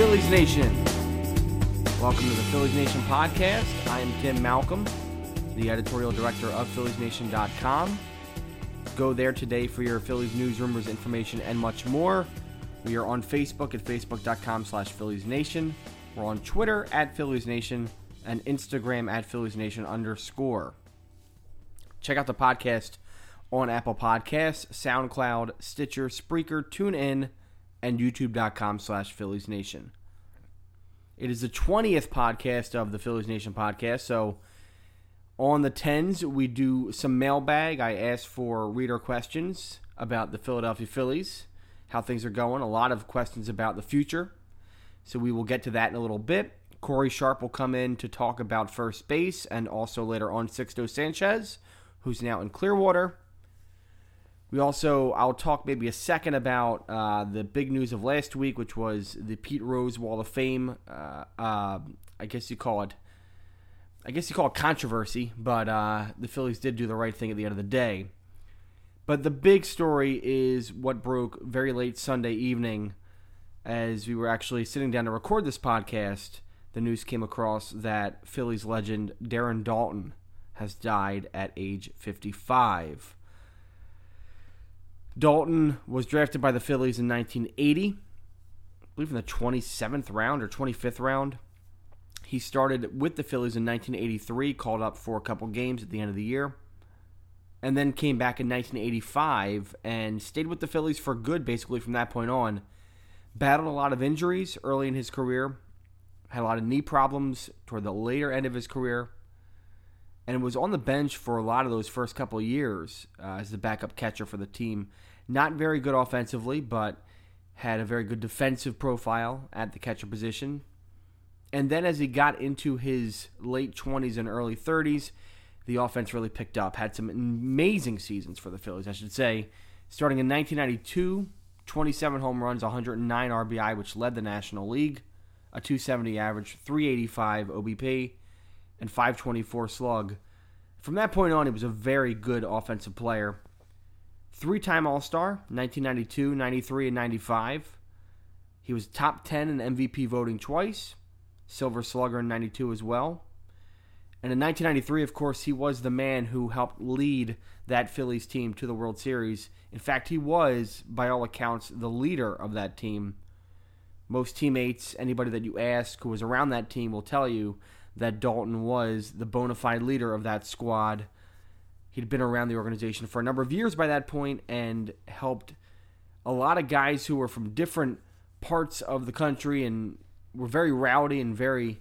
Phillies Nation. Welcome to the Phillies Nation podcast. I am Tim Malcolm, the editorial director of PhilliesNation.com. Go there today for your Phillies news, rumors, information, and much more. We are on Facebook at facebook.com slash Phillies Nation. We're on Twitter at Phillies Nation and Instagram at Phillies Nation underscore. Check out the podcast on Apple Podcasts, SoundCloud, Stitcher, Spreaker, TuneIn, and YouTube.com slash Phillies Nation. It is the 20th podcast of the Phillies Nation podcast, so on the 10s, we do some mailbag. I ask for reader questions about the Philadelphia Phillies, how things are going, a lot of questions about the future. So we will get to that in a little bit. Corey Sharp will come in to talk about first base and also later on Sixto Sanchez, who's now in Clearwater. We also, I'll talk maybe a second about uh, the big news of last week, which was the Pete Rose Wall of Fame. Uh, uh, I guess you call it, I guess you call it controversy, but uh, the Phillies did do the right thing at the end of the day. But the big story is what broke very late Sunday evening, as we were actually sitting down to record this podcast. The news came across that Phillies legend Darren Daulton has died at age 55. Daulton was drafted by the Phillies in 1980, I believe in the 27th round or 25th round. He started with the Phillies in 1983, called up for a couple games at the end of the year, and then came back in 1985 and stayed with the Phillies for good basically from that point on. Battled a lot of injuries early in his career, had a lot of knee problems toward the later end of his career, and was on the bench for a lot of those first couple years uh, as the backup catcher for the team. Not very good offensively, but had a very good defensive profile at the catcher position. And then as he got into his late 20s and early 30s, the offense really picked up. Had some amazing seasons for the Phillies, I should say. Starting in 1992, 27 home runs, 109 RBI, which led the National League, a 270 average, 385 OBP, and 524 slug. From that point on, he was a very good offensive player. Three time All Star, 1992, 93, and 95. He was top 10 in MVP voting twice, Silver Slugger in 92 as well. And in 1993, of course, he was the man who helped lead that Phillies team to the World Series. In fact, he was, by all accounts, the leader of that team. Most teammates, anybody that you ask who was around that team, will tell you that Daulton was the bona fide leader of that squad. He'd been around the organization for a number of years by that point and helped a lot of guys who were from different parts of the country and were very rowdy and very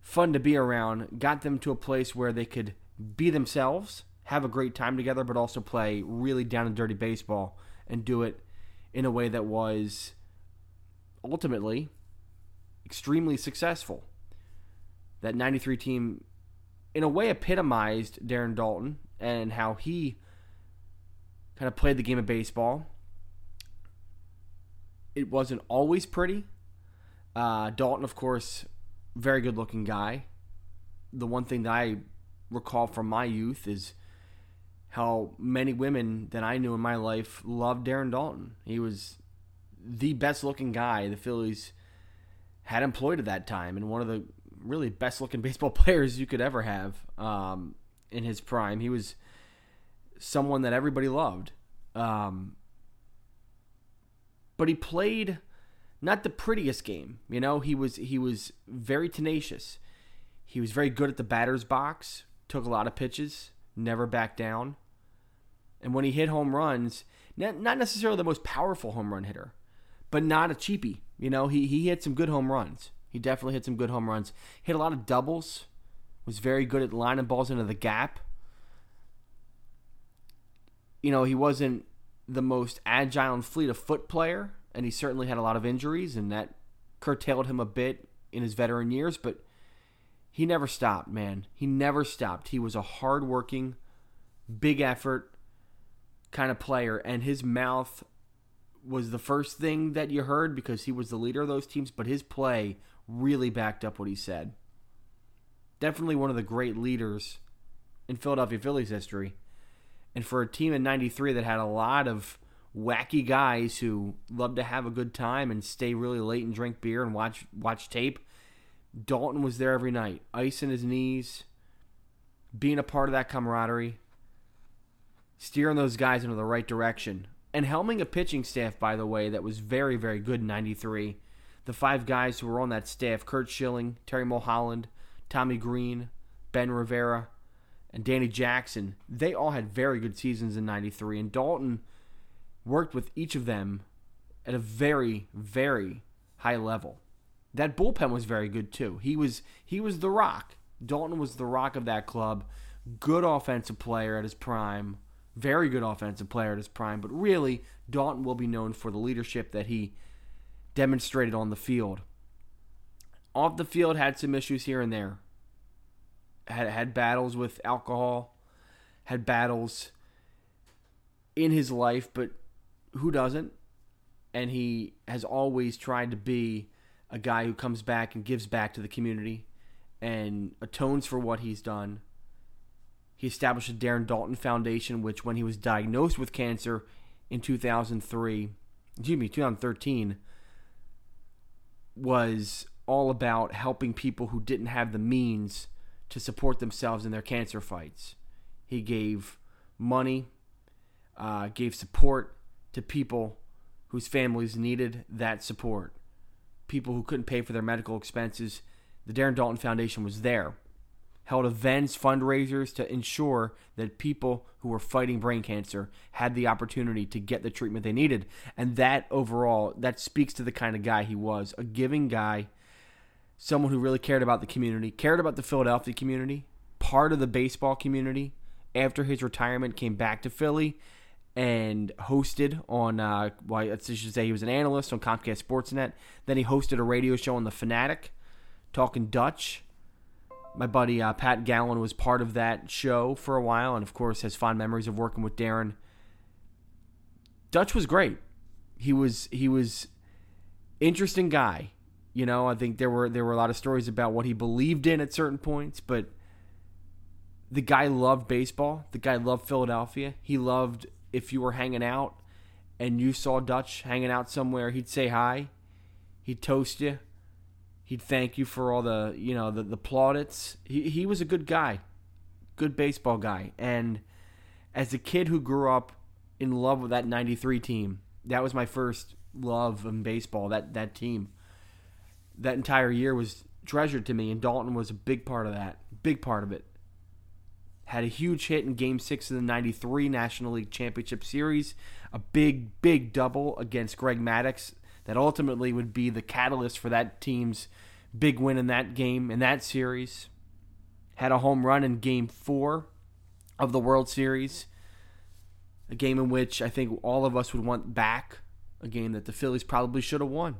fun to be around, got them to a place where they could be themselves, have a great time together, but also play really down and dirty baseball and do it in a way that was ultimately extremely successful. That 93 team, in a way, epitomized Darren Daulton and how he kind of played the game of baseball. It wasn't always pretty. Uh, Daulton, of course, very good looking guy. The one thing that I recall from my youth is how many women that I knew in my life loved Darren Daulton. He was the best looking guy the Phillies had employed at that time and one of the really best looking baseball players you could ever have um, in his prime. He was someone that everybody loved. Um, but he played not the prettiest game. You know, he was he was very tenacious. He was very good at the batter's box, took a lot of pitches, never backed down. And when he hit home runs, not necessarily the most powerful home run hitter, but not a cheapie. You know, he, he hit some good home runs. He definitely hit some good home runs. Hit a lot of doubles. Was very good at lining balls into the gap. You know, he wasn't the most agile and fleet of foot player, and he certainly had a lot of injuries, and that curtailed him a bit in his veteran years, but he never stopped, man. He never stopped. He was a hardworking, big effort kind of player, and his mouth was the first thing that you heard because he was the leader of those teams, but his play really backed up what he said. Definitely one of the great leaders in Philadelphia Phillies history. And for a team in 93 that had a lot of wacky guys who love to have a good time and stay really late and drink beer and watch watch tape. Daulton was there every night, ice in his knees, being a part of that camaraderie, steering those guys into the right direction, and helming a pitching staff, by the way, that was very, very good in 93. The five guys who were on that staff Curt Schilling, Terry Mulholland, Tommy Greene, Ben Rivera, and Danny Jackson they all had very good seasons in 93. And Daulton worked with each of them at a very, very high level. That bullpen was very good too. He was he was the rock. Daulton was the rock of that club. Good offensive player at his prime. Very good offensive player at his prime. But really, Daulton will be known for the leadership that he demonstrated on the field. Off the field, had some issues here and there. Had had battles with alcohol. Had battles in his life, but who doesn't? And he has always tried to be a guy who comes back and gives back to the community and atones for what he's done. He established the Darren Daulton Foundation, which, when he was diagnosed with cancer in 2003, excuse me, 2013, was all about helping people who didn't have the means to support themselves in their cancer fights. He gave money, uh, gave support to people whose families needed that support people who couldn't pay for their medical expenses. The Darren Daulton Foundation was there, held events, fundraisers to ensure that people who were fighting brain cancer had the opportunity to get the treatment they needed. And that overall, that speaks to the kind of guy he was a giving guy, someone who really cared about the community, cared about the Philadelphia community, part of the baseball community. After his retirement, came back to Philly and hosted on, uh, well, I should say he was an analyst on Comcast Sportsnet. Then he hosted a radio show on The Fanatic, talking Dutch. My buddy uh, Pat Gallen was part of that show for a while, and of course has fond memories of working with Darren. Dutch was great. He was he was interesting guy. You know, I think there were there were a lot of stories about what he believed in at certain points, but the guy loved baseball. The guy loved Philadelphia. He loved if you were hanging out and you saw Dutch hanging out somewhere, he'd say hi, he'd toast you, he'd thank you for all the you know the, the plaudits. He he was a good guy, good baseball guy, and as a kid who grew up in love with that '93 team, that was my first love in baseball. That that team, that entire year was treasured to me, and Daulton was a big part of that, big part of it had a huge hit in Game 6 of the 93 National League Championship Series, a big, big double against Greg Maddux that ultimately would be the catalyst for that team's big win in that game, in that series. Had a home run in Game 4 of the World Series, a game in which I think all of us would want back, a game that the Phillies probably should have won.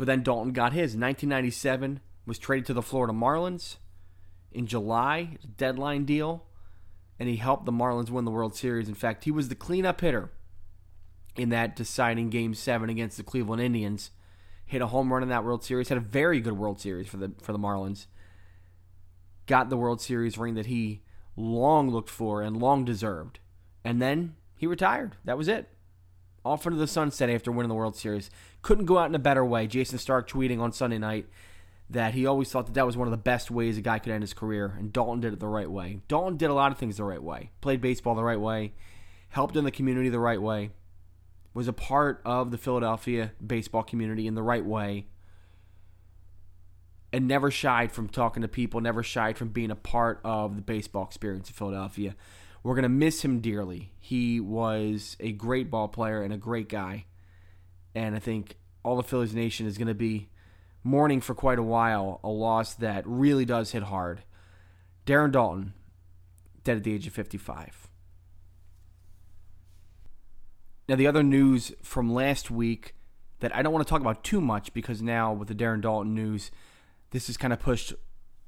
But then Daulton got his. 1997 was traded to the Florida Marlins in July, deadline deal, and he helped the Marlins win the World Series. In fact, he was the cleanup hitter in that deciding Game Seven against the Cleveland Indians. Hit a home run in that World Series. Had a very good World Series for the for the Marlins. Got the World Series ring that he long looked for and long deserved. And then he retired. That was it. Off into the sunset after winning the World Series. Couldn't go out in a better way. Jayson Stark tweeting on Sunday night that he always thought that that was one of the best ways a guy could end his career, and Daulton did it the right way. Daulton did a lot of things the right way, played baseball the right way, helped in the community the right way, was a part of the Philadelphia baseball community in the right way, and never shied from talking to people, never shied from being a part of the baseball experience in Philadelphia. We're going to miss him dearly. He was a great ball player and a great guy. And I think all the Phillies Nation is going to be mourning for quite a while a loss that really does hit hard. Darren Daulton, dead at the age of 55. Now, the other news from last week that I don't want to talk about too much because now with the Darren Daulton news, this is kind of pushed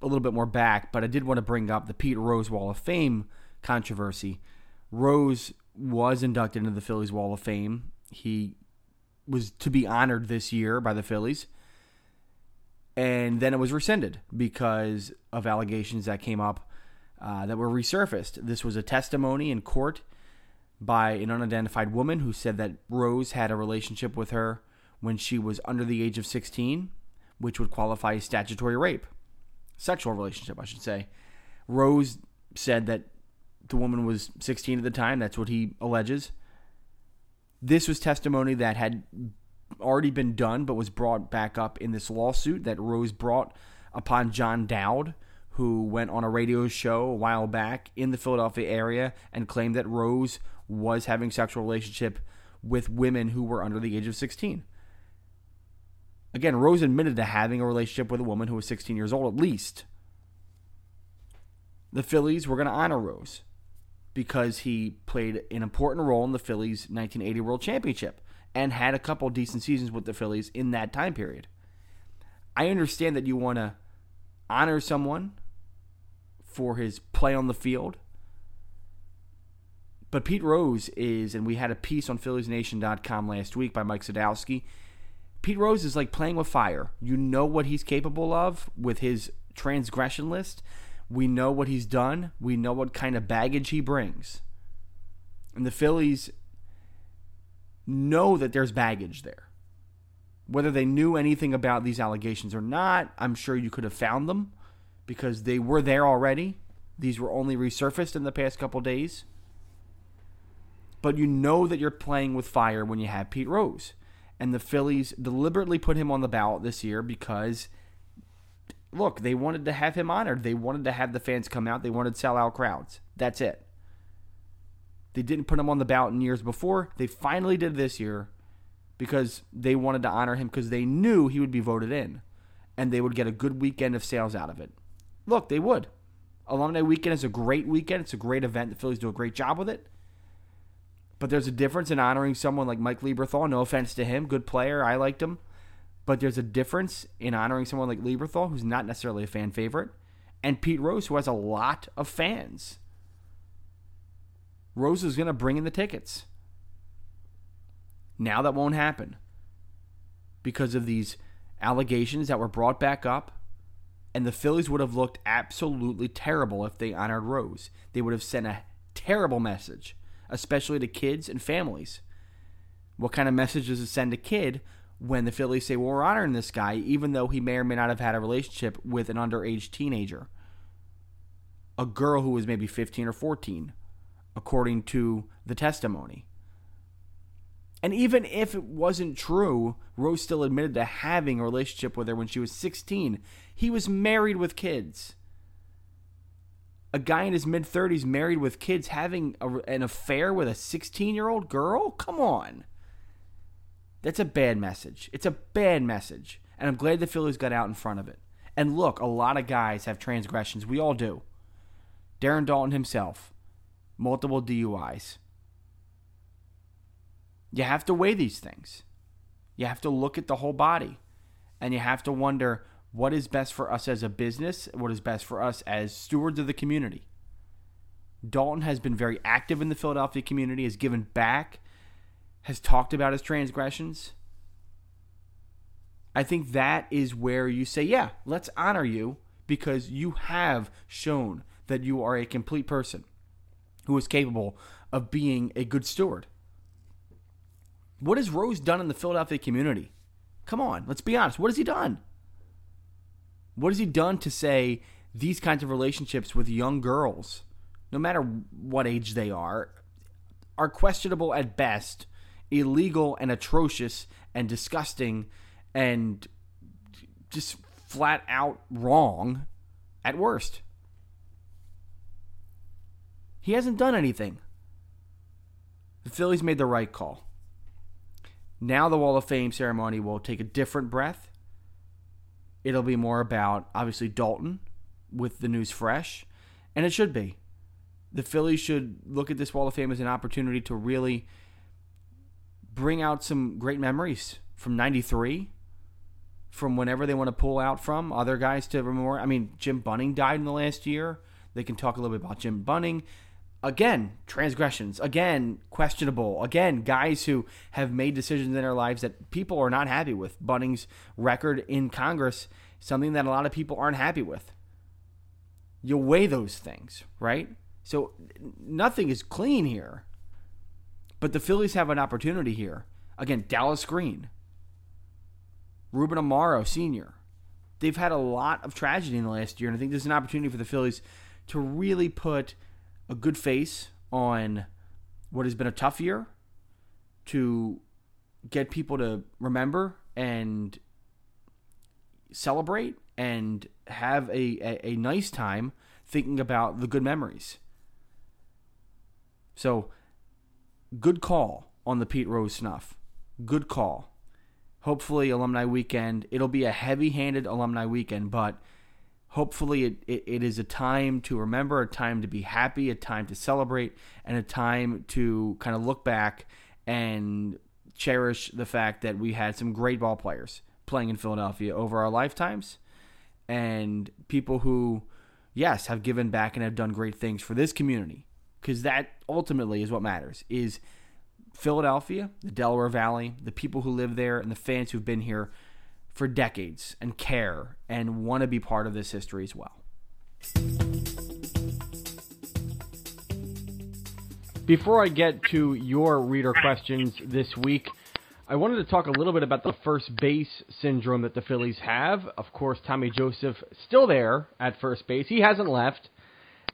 a little bit more back, but I did want to bring up the Pete Rose Wall of Fame controversy. Rose was inducted into the Phillies Wall of Fame. He was to be honored this year by the Phillies and then it was rescinded because of allegations that came up uh, that were resurfaced. This was a testimony in court by an unidentified woman who said that Rose had a relationship with her when she was under the age of 16, which would qualify as statutory rape. Sexual relationship, I should say. Rose said that the woman was 16 at the time. That's what he alleges. This was testimony that had already been done, but was brought back up in this lawsuit that Rose brought upon John Dowd, who went on a radio show a while back in the Philadelphia area and claimed that Rose was having sexual relationship with women who were under the age of 16. Again, Rose admitted to having a relationship with a woman who was 16 years old at least. The Phillies were going to honor Rose because he played an important role in the Phillies' 1980 World Championship and had a couple decent seasons with the Phillies in that time period. I understand that you want to honor someone for his play on the field. But Pete Rose is, and we had a piece on PhilliesNation.com last week by Mike Sadowski. Pete Rose is like playing with fire. You know what he's capable of with his transgression list. We know what he's done. We know what kind of baggage he brings. And the Phillies know that there's baggage there. Whether they knew anything about these allegations or not, I'm sure you could have found them because they were there already. These were only resurfaced in the past couple days. But you know that you're playing with fire when you have Pete Rose. And the Phillies deliberately put him on the ballot this year because, look, they wanted to have him honored. They wanted to have the fans come out. They wanted sell out crowds. That's it. They didn't put him on the ballot in years before. They finally did this year because they wanted to honor him because they knew he would be voted in and they would get a good weekend of sales out of it. Look, they would. Alumni Weekend is a great weekend. It's a great event. The Phillies do a great job with it. But there's a difference in honoring someone like Mike Lieberthal. No offense to him, good player. I liked him. But there's a difference in honoring someone like Lieberthal, who's not necessarily a fan favorite, and Pete Rose, who has a lot of fans. Rose is going to bring in the tickets. Now that won't happen because of these allegations that were brought back up. And the Phillies would have looked absolutely terrible if they honored Rose. They would have sent a terrible message, especially to kids and families. What kind of message does it send a kid when the Phillies say, well, we're honoring this guy, even though he may or may not have had a relationship with an underage teenager? A girl who was maybe 15 or 14 according to the testimony. And even if it wasn't true, Rose still admitted to having a relationship with her when she was 16. He was married with kids. A guy in his mid 30s married with kids having a, an affair with a 16 year old girl? Come on. That's a bad message. It's a bad message. And I'm glad the Phillies got out in front of it. And look, a lot of guys have transgressions. We all do. Darren Daulton himself multiple DUIs. You have to weigh these things. You have to look at the whole body. And you have to wonder what is best for us as a business, what is best for us as stewards of the community. Daulton has been very active in the Philadelphia community, has given back, has talked about his transgressions. I think that is where you say, yeah, let's honor you because you have shown that you are a complete person who is capable of being a good steward. What has Rose done in the Philadelphia community? Come on, let's be honest. What has he done? What has he done to say these kinds of relationships with young girls, no matter what age they are, are questionable at best, illegal and atrocious and disgusting and just flat out wrong at worst? He hasn't done anything. The Phillies made the right call. Now the Wall of Fame ceremony will take a different breath. It'll be more about, obviously, Daulton with the news fresh, and it should be. The Phillies should look at this Wall of Fame as an opportunity to really bring out some great memories from 93, from whenever they want to pull out from, other guys to remember. I mean, Jim Bunning died in the last year. They can talk a little bit about Jim Bunning. Again transgressions. Again questionable. Again guys who have made decisions in their lives that people are not happy with. Bunning's record in congress something that a lot of people aren't happy with. You weigh those things right? So nothing is clean here But the Phillies have an opportunity here. Again, Dallas Green, Ruben Amaro Sr. They've had a lot of tragedy in the last year, and I think there's an opportunity for the Phillies to really put a good face on what has been a tough year, to get people to remember and celebrate and have a, a, a nice time thinking about the good memories. So, good call on the Pete Rose snuff. Good call. Hopefully, alumni weekend. It'll be a heavy handed alumni weekend, but hopefully, it, it, it is a time to remember, a time to be happy, a time to celebrate, and a time to kind of look back and cherish the fact that we had some great ball players playing in Philadelphia over our lifetimes and people who, yes, have given back and have done great things for this community because that ultimately is what matters is Philadelphia, the Delaware Valley, the people who live there and the fans who've been here for decades and care and want to be part of this history as well. Before I get to your reader questions this week, I wanted to talk a little bit about the first base syndrome that the Phillies have. Of course, Tommy Joseph still there at first base. He hasn't left.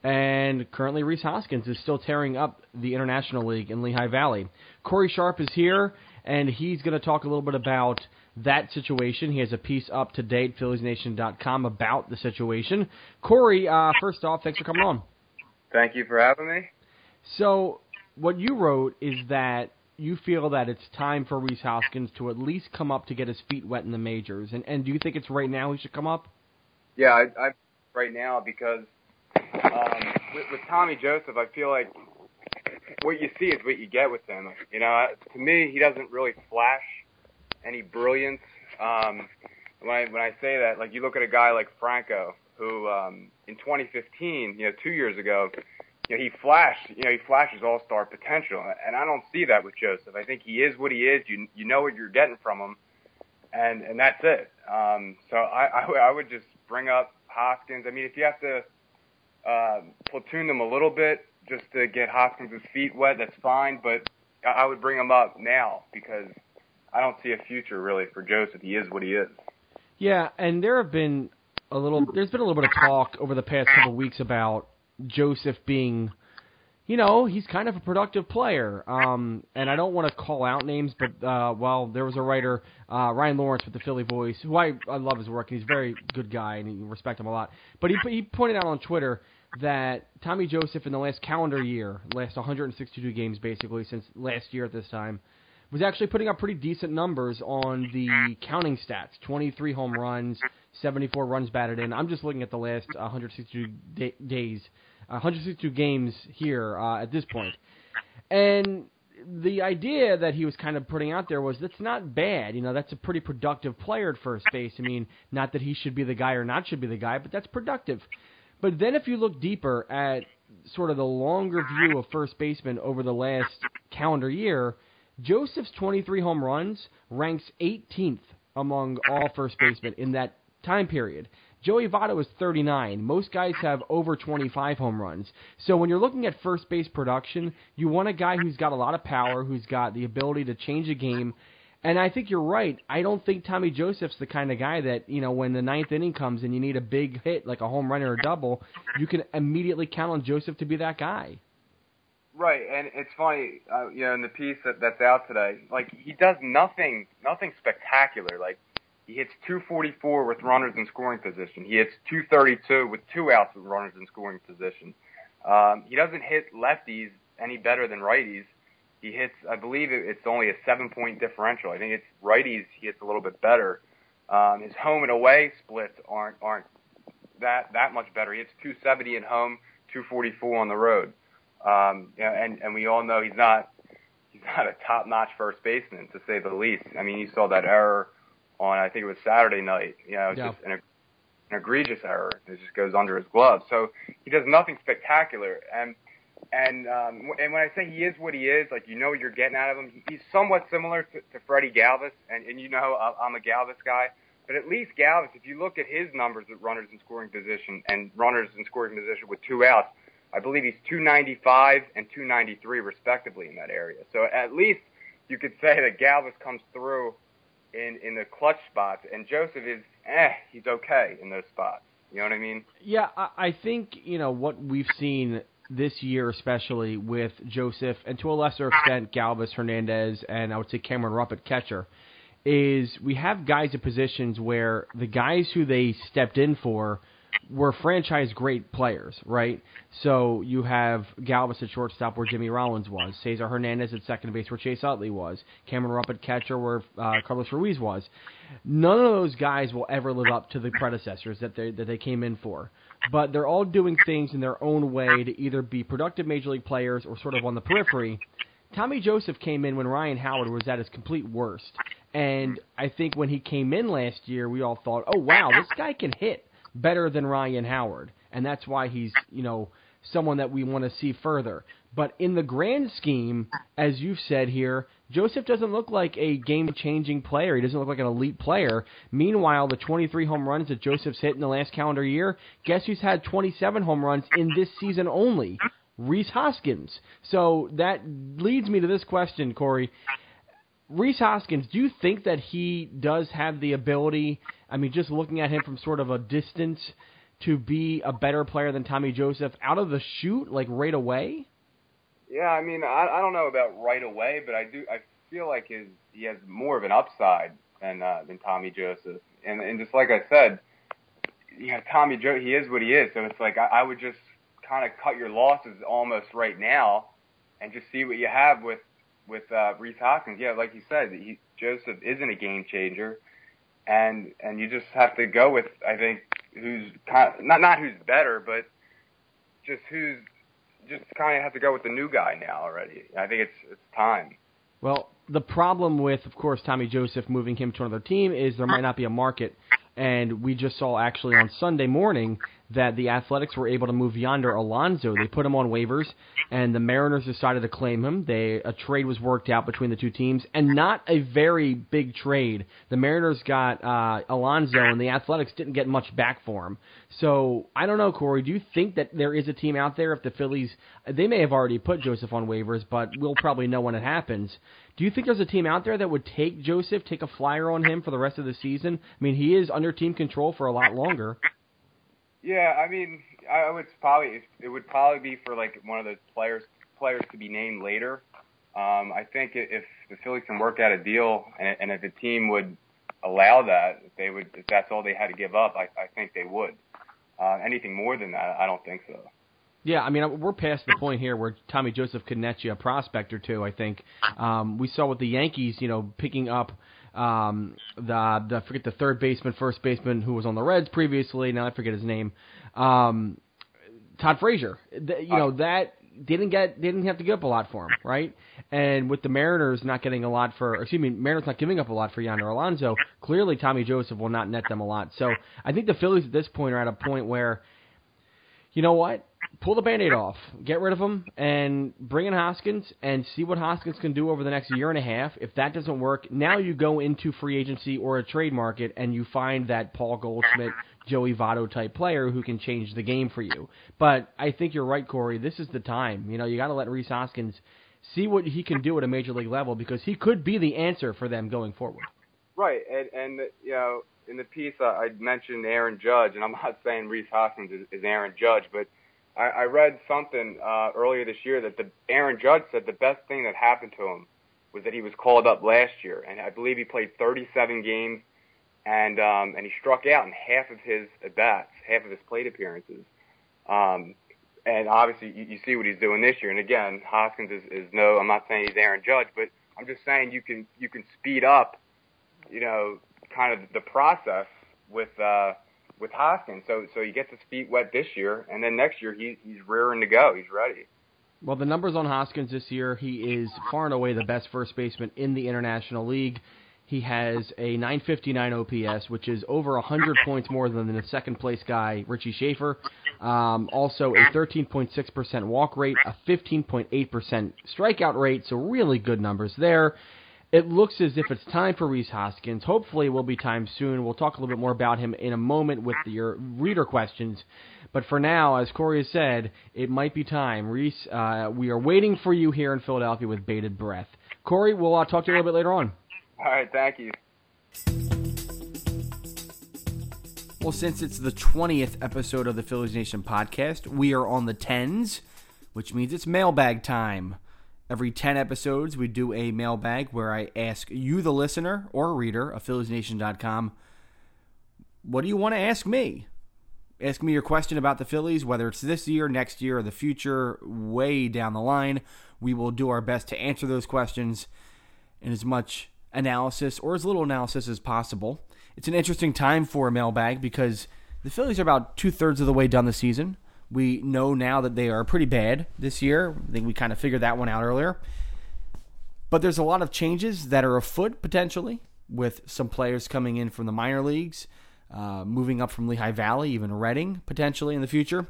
And currently, Rhys Hoskins is still tearing up the International League in Lehigh Valley. Corey Sharp is here, and he's going to talk a little bit about that situation. He has a piece up to date, PhilliesNation.com, about the situation. Corey, uh, first off, thanks for coming on. Thank you for having me. So, what you wrote is that you feel that it's time for Rhys Hoskins to at least come up to get his feet wet in the majors, and and do you think it's right now he should come up? Yeah, I, I right now because um, with, with Tommy Joseph, I feel like what you see is what you get with him. You know, to me, he doesn't really flash any brilliance. Um, when I when I say that, like you look at a guy like Franco, who um, in 2015, you know, two years ago, you know, he flashed, you know, he flashes all-star potential, and I don't see that with Joseph. I think he is what he is. You you know what you're getting from him, and and that's it. Um, so I, I I would just bring up Hoskins. I mean, if you have to uh, platoon them a little bit just to get Hoskins' feet wet, that's fine. But I would bring him up now because I don't see a future really for Joseph. He is what he is. Yeah, and there have been a little. There's been a little bit of talk over the past couple of weeks about Joseph being, you know, he's kind of a productive player. Um, and I don't want to call out names, but uh, well, there was a writer, uh, Ryan Lawrence with the Philly Voice, who I I love his work, and he's a very good guy, and you respect him a lot. But he he pointed out on Twitter that Tommy Joseph in the last calendar year, last 162 games basically since last year at this time, was actually putting up pretty decent numbers on the counting stats 23 home runs, 74 runs batted in. I'm just looking at the last 162 day, days, 162 games here uh, at this point. And the idea that he was kind of putting out there was that's not bad. You know, that's a pretty productive player at first base. I mean, not that he should be the guy or not should be the guy, but that's productive. But then if you look deeper at sort of the longer view of first baseman over the last calendar year, Joseph's 23 home runs ranks 18th among all first basemen in that time period. Joey Votto is 39. Most guys have over 25 home runs. So when you're looking at first base production, you want a guy who's got a lot of power, who's got the ability to change a game. And I think you're right. I don't think Tommy Joseph's the kind of guy that, you know, when the ninth inning comes and you need a big hit, like a home run or a double, you can immediately count on Joseph to be that guy. Right, and it's funny, uh, you know, in the piece that, that's out today, like he does nothing, nothing spectacular. Like he hits 244 with runners in scoring position. He hits 232 with two outs with runners in scoring position. Um, he doesn't hit lefties any better than righties. He hits, I believe it's only a seven point differential. I think it's righties he hits a little bit better. Um, his home and away splits aren't aren't that that much better. He hits 270 at home, 244 on the road. Um, and and we all know he's not he's not a top notch first baseman to say the least. I mean, you saw that error on I think it was Saturday night. You know, yeah. just an, an egregious error. It just goes under his glove. So he does nothing spectacular. And and um, and when I say he is what he is, like you know what you're getting out of him. He's somewhat similar to, to Freddie Galvis, and and you know I'm a Galvis guy. But at least Galvis, if you look at his numbers at runners in scoring position and runners in scoring position with two outs, I believe he's 295 and 293 respectively in that area. So at least you could say that Galvis comes through in in the clutch spots, and Joseph is eh, he's okay in those spots. You know what I mean? Yeah, I, I think you know what we've seen this year, especially with Joseph, and to a lesser extent Galvis, Hernandez, and I would say Cameron Rupp at catcher, is we have guys in positions where the guys who they stepped in for were franchise great players, right? So you have Galvis at shortstop where Jimmy Rollins was, Cesar Hernandez at second base where Chase Utley was, Cameron Rupp at catcher where uh, Carlos Ruiz was. None of those guys will ever live up to the predecessors that they that they came in for, but they're all doing things in their own way to either be productive major league players or sort of on the periphery. Tommy Joseph came in when Ryan Howard was at his complete worst. And I think when he came in last year, we all thought, oh, wow, this guy can hit better than Ryan Howard, and that's why he's you know someone that we want to see further. But in the grand scheme, as you've said here, Joseph doesn't look like a game-changing player. He doesn't look like an elite player. Meanwhile, the 23 home runs that Joseph's hit in the last calendar year, guess who's had 27 home runs in this season only? Rhys Hoskins. So that leads me to this question, Corey. Rhys Hoskins, do you think that he does have the ability I mean, just looking at him from sort of a distance to be a better player than Tommy Joseph out of the shoot, like right away? Yeah, I mean, I, I don't know about right away, but I do. I feel like his he has more of an upside than uh, than Tommy Joseph, and and just like I said, you know, Tommy Joe, he is what he is. So it's like I, I would just kind of cut your losses almost right now, and just see what you have with with uh, Rhys Hoskins. Yeah, like you said, he, Joseph isn't a game changer and and you just have to go with I think who's kind of, not not who's better, but just who's just kind of have to go with the new guy now already. I think it's it's time. Well, the problem with, of course, Tommy Joseph moving him to another team is there might not be a market. And we just saw actually on Sunday morning that the Athletics were able to move Yonder Alonso. They put him on waivers, and the Mariners decided to claim him. They a trade was worked out between the two teams, and not a very big trade. The Mariners got uh, Alonso, and the Athletics didn't get much back for him. So I don't know, Corey. Do you think that there is a team out there? If the Phillies, they may have already put Joseph on waivers, but we'll probably know when it happens. Do you think there's a team out there that would take Joseph, take a flyer on him for the rest of the season? I mean, he is under team control for a lot longer. Yeah, I mean, I would probably it would probably be for like one of the players players to be named later. Um, I think if the Phillies can work out a deal, and, and if the team would allow that, if they would, if that's all they had to give up, I, I think they would. Uh, anything more than that, I don't think so. Yeah, I mean, we're past the point here where Tommy Joseph could net you a prospect or two. I think um, we saw with the Yankees, you know, picking up um, the, the I forget the third baseman, first baseman who was on the Reds previously. Now I forget his name. Um, Todd Frazier. The, you know that didn't get didn't have to give up a lot for him, right? And with the Mariners not getting a lot for, excuse me, Mariners not giving up a lot for Yonder Alonso, clearly Tommy Joseph will not net them a lot. So I think the Phillies at this point are at a point where, you know what? Pull the band-aid off, get rid of him, and bring in Hoskins and see what Hoskins can do over the next year and a half. If that doesn't work, now you go into free agency or a trade market and you find that Paul Goldschmidt, Joey Votto type player who can change the game for you. But I think you're right, Corey. This is the time. You know, you got to let Rhys Hoskins see what he can do at a major league level because he could be the answer for them going forward. Right, and and you know, in the piece uh, I mentioned Aaron Judge, and I'm not saying Rhys Hoskins is, is Aaron Judge, but I, I read something uh, earlier this year that the Aaron Judge said the best thing that happened to him was that he was called up last year, and I believe he played 37 games, and um, and he struck out in half of his at bats, half of his plate appearances. Um, and obviously, you, you see what he's doing this year. And again, Hoskins is, is no. I'm not saying he's Aaron Judge, but I'm just saying you can you can speed up, you know, kind of the process with. Uh, with Hoskins. So so he gets his feet wet this year, and then next year he he's rearing to go. He's ready. Well, the numbers on Hoskins this year, he is far and away the best first baseman in the International League. He has a 959 OPS, which is over 100 points more than the second place guy, Richie Shaffer. Um, also, a 13.6% walk rate, a 15.8% strikeout rate, so really good numbers there. It looks as if it's time for Rhys Hoskins. Hopefully, it will be time soon. We'll talk a little bit more about him in a moment with your reader questions. But for now, as Corey has said, it might be time. Rhys, uh, we are waiting for you here in Philadelphia with bated breath. Corey, we'll uh, talk to you a little bit later on. All right, thank you. Well, since it's the 20th episode of the Phillies Nation podcast, we are on the 10s, which means it's mailbag time. Every 10 episodes, we do a mailbag where I ask you, the listener or reader of PhilliesNation.com, what do you want to ask me? Ask me your question about the Phillies, whether it's this year, next year, or the future, way down the line. We will do our best to answer those questions in as much analysis or as little analysis as possible. It's an interesting time for a mailbag because the Phillies are about two thirds of the way done the season. We know now that they are pretty bad this year. I think we kind of figured that one out earlier. But there's a lot of changes that are afoot potentially with some players coming in from the minor leagues, uh, moving up from Lehigh Valley, even Reading potentially in the future.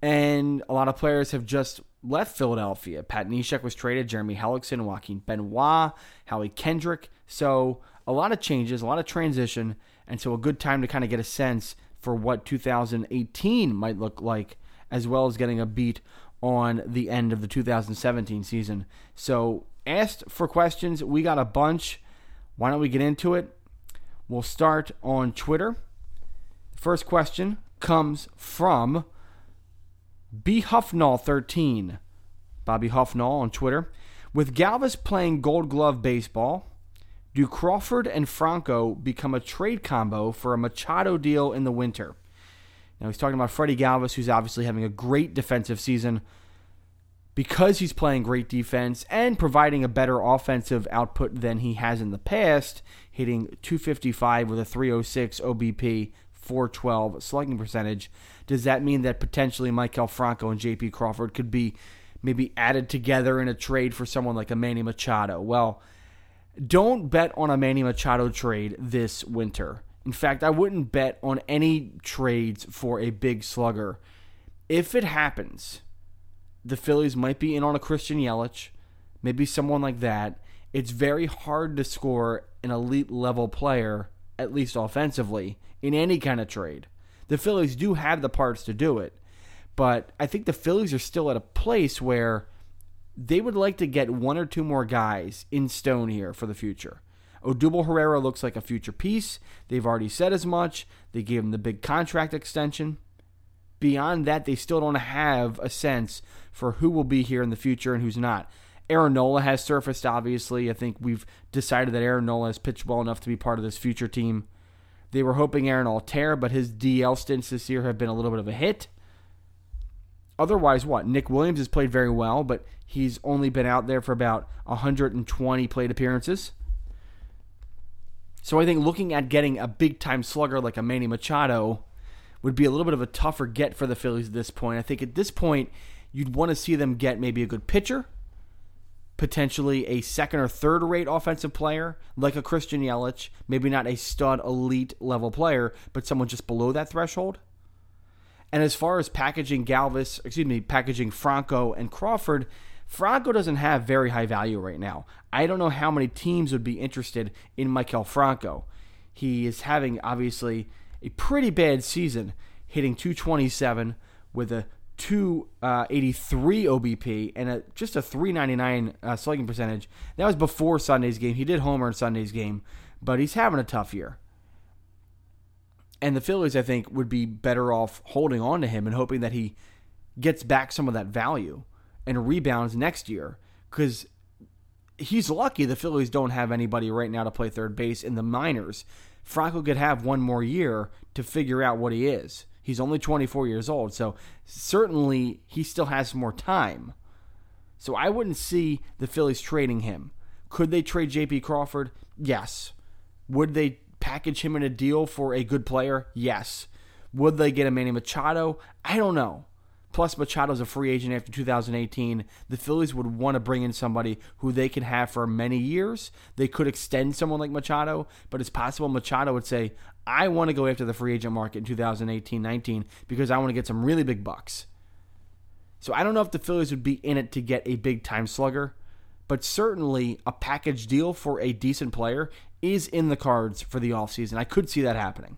And a lot of players have just left Philadelphia. Pat Neshek was traded, Jeremy Hellickson, Joaquin Benoit, Howie Kendrick. So a lot of changes, a lot of transition, and so a good time to kind of get a sense for what 2018 might look like, as well as getting a beat on the end of the 2017 season. So, asked for questions. We got a bunch. Why don't we get into it? We'll start on Twitter. First question comes from B Huffnall13. Bobby Huffnall on Twitter. With Galvis playing gold glove baseball, do Crawford and Franco become a trade combo for a Machado deal in the winter? Now he's talking about Freddie Galvis, who's obviously having a great defensive season because he's playing great defense and providing a better offensive output than he has in the past, hitting 255 with a 306 OBP, 412 slugging percentage. Does that mean that potentially Maikel Franco and JP Crawford could be maybe added together in a trade for someone like a Manny Machado? Well, don't bet on a Manny Machado trade this winter. In fact, I wouldn't bet on any trades for a big slugger. If it happens, the Phillies might be in on a Christian Yelich, maybe someone like that. It's very hard to score an elite level player, at least offensively, in any kind of trade. The Phillies do have the parts to do it, but I think the Phillies are still at a place where they would like to get one or two more guys in stone here for the future. Odubel Herrera looks like a future piece. They've already said as much. They gave him the big contract extension. Beyond that, they still don't have a sense for who will be here in the future and who's not. Aaron Nola has surfaced, obviously. I think we've decided that Aaron Nola has pitched well enough to be part of this future team. They were hoping Aaron Altherr, but his DL stints this year have been a little bit of a hit. Otherwise, what? Nick Williams has played very well, but he's only been out there for about 120 plate appearances. So I think looking at getting a big time slugger like a Manny Machado would be a little bit of a tougher get for the Phillies at this point. I think at this point, you'd want to see them get maybe a good pitcher, potentially a second or third rate offensive player like a Christian Yelich, maybe not a stud elite level player, but someone just below that threshold. And as far as packaging Galvis, excuse me, packaging Franco and Crawford, Franco doesn't have very high value right now. I don't know how many teams would be interested in Maikel Franco. He is having obviously a pretty bad season, hitting 227 with a 283 OBP and a, just a 399 uh, slugging percentage. That was before Sunday's game. He did homer in Sunday's game, but he's having a tough year. And the Phillies, I think, would be better off holding on to him and hoping that he gets back some of that value and rebounds next year. Because he's lucky the Phillies don't have anybody right now to play third base in the minors. Franco could have one more year to figure out what he is. He's only 24 years old, so certainly he still has more time. So I wouldn't see the Phillies trading him. Could they trade JP Crawford? Yes. Would they package him in a deal for a good player? Yes. Would they get a Manny Machado? I don't know. Plus, Machado's a free agent after 2018. The Phillies would want to bring in somebody who they can have for many years. They could extend someone like Machado, but it's possible Machado would say, I want to go after the free agent market in 2018 19 because I want to get some really big bucks. So I don't know if the Phillies would be in it to get a big time slugger, but certainly a package deal for a decent player is in the cards for the offseason. I could see that happening.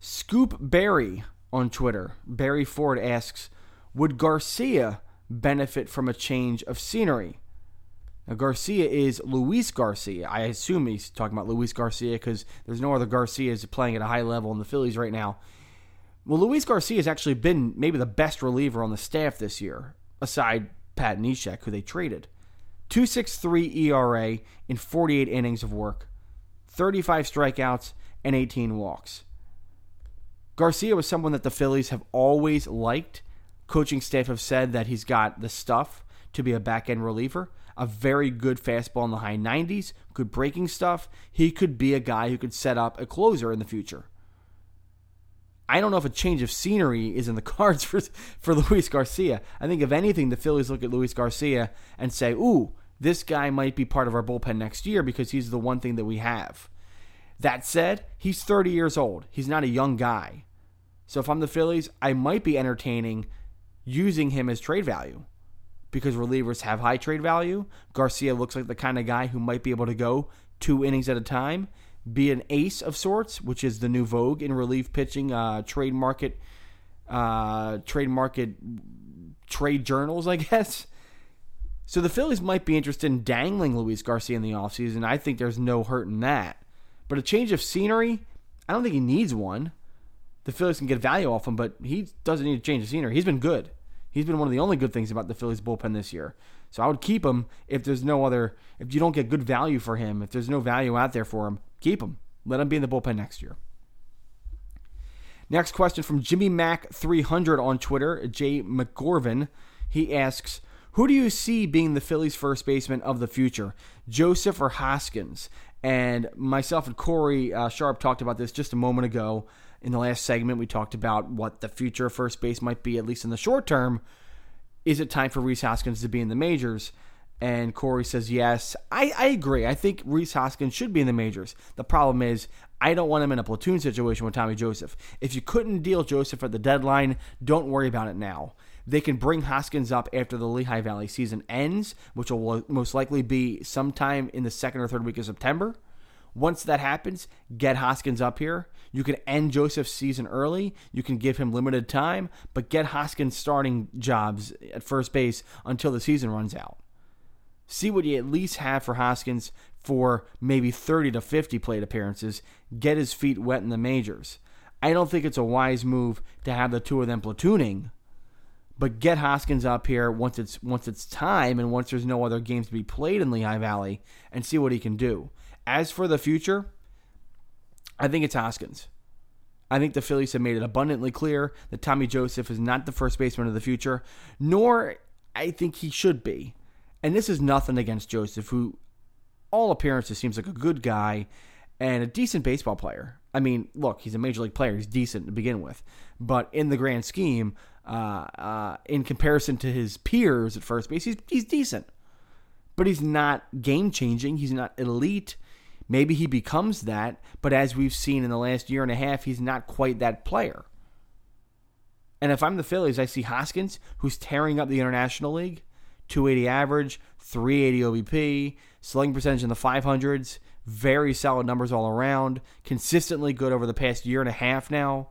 Scoop Barry on Twitter, Barry Ford asks, would Garcia benefit from a change of scenery? Now, Garcia is Luis Garcia. I assume he's talking about Luis Garcia because there's no other Garcias playing at a high level in the Phillies right now. Well, Luis Garcia has actually been maybe the best reliever on the staff this year, aside Pat Neshek, who they traded. 2.63 ERA in 48 innings of work, 35 strikeouts, and 18 walks. Garcia was someone that the Phillies have always liked. Coaching staff have said that he's got the stuff to be a back end reliever, a very good fastball in the high 90s, good breaking stuff. He could be a guy who could set up a closer in the future. I don't know if a change of scenery is in the cards for for Luis Garcia. I think if anything, the Phillies look at Luis Garcia and say, "Ooh, this guy might be part of our bullpen next year because he's the one thing that we have." That said, he's 30 years old. He's not a young guy. So if I'm the Phillies, I might be entertaining using him as trade value because relievers have high trade value. Garcia looks like the kind of guy who might be able to go two innings at a time, be an ace of sorts, which is the new vogue in relief pitching, uh, trade market, uh, trade market, trade journals, I guess. So the Phillies might be interested in dangling Luis Garcia in the offseason. I think there's no hurt in that. But a change of scenery, I don't think he needs one the Phillies can get value off him, but he doesn't need to change the scenery. He's been good. He's been one of the only good things about the Phillies bullpen this year. So I would keep him if there's no other, if you don't get good value for him, if there's no value out there for him, keep him. Let him be in the bullpen next year. Next question from Jimmy Mac 300 on Twitter, Jay McGorvin. He asks, who do you see being the Phillies' first baseman of the future, Joseph or Hoskins? And myself and Corey uh, Sharp talked about this just a moment ago. In the last segment, we talked about what the future of first base might be, at least in the short term. Is it time for Rhys Hoskins to be in the majors? And Corey says yes. I, I agree. I think Rhys Hoskins should be in the majors. The problem is, I don't want him in a platoon situation with Tommy Joseph. If you couldn't deal Joseph at the deadline, don't worry about it now. They can bring Hoskins up after the Lehigh Valley season ends, which will most likely be sometime in the second or third week of September. Once that happens, get Hoskins up here. You can end Joseph's season early. You can give him limited time, but get Hoskins starting jobs at first base until the season runs out. See what you at least have for Hoskins for maybe 30 to 50 plate appearances. Get his feet wet in the majors. I don't think it's a wise move to have the two of them platooning, but get Hoskins up here once it's once it's time and once there's no other games to be played in Lehigh Valley and see what he can do. As for the future, I think it's Hoskins. I think the Phillies have made it abundantly clear that Tommy Joseph is not the first baseman of the future, nor I think he should be. And this is nothing against Joseph, who all appearances seems like a good guy and a decent baseball player. I mean, look, he's a major league player. He's decent to begin with. But in the grand scheme, uh, uh, in comparison to his peers at first base, he's, he's decent. But he's not game changing. He's not elite. Maybe he becomes that, but as we've seen in the last year and a half, he's not quite that player. And if I'm the Phillies, I see Hoskins, who's tearing up the International League, 280 average, 380 OBP, slugging percentage in the 500s, very solid numbers all around, consistently good over the past year and a half now.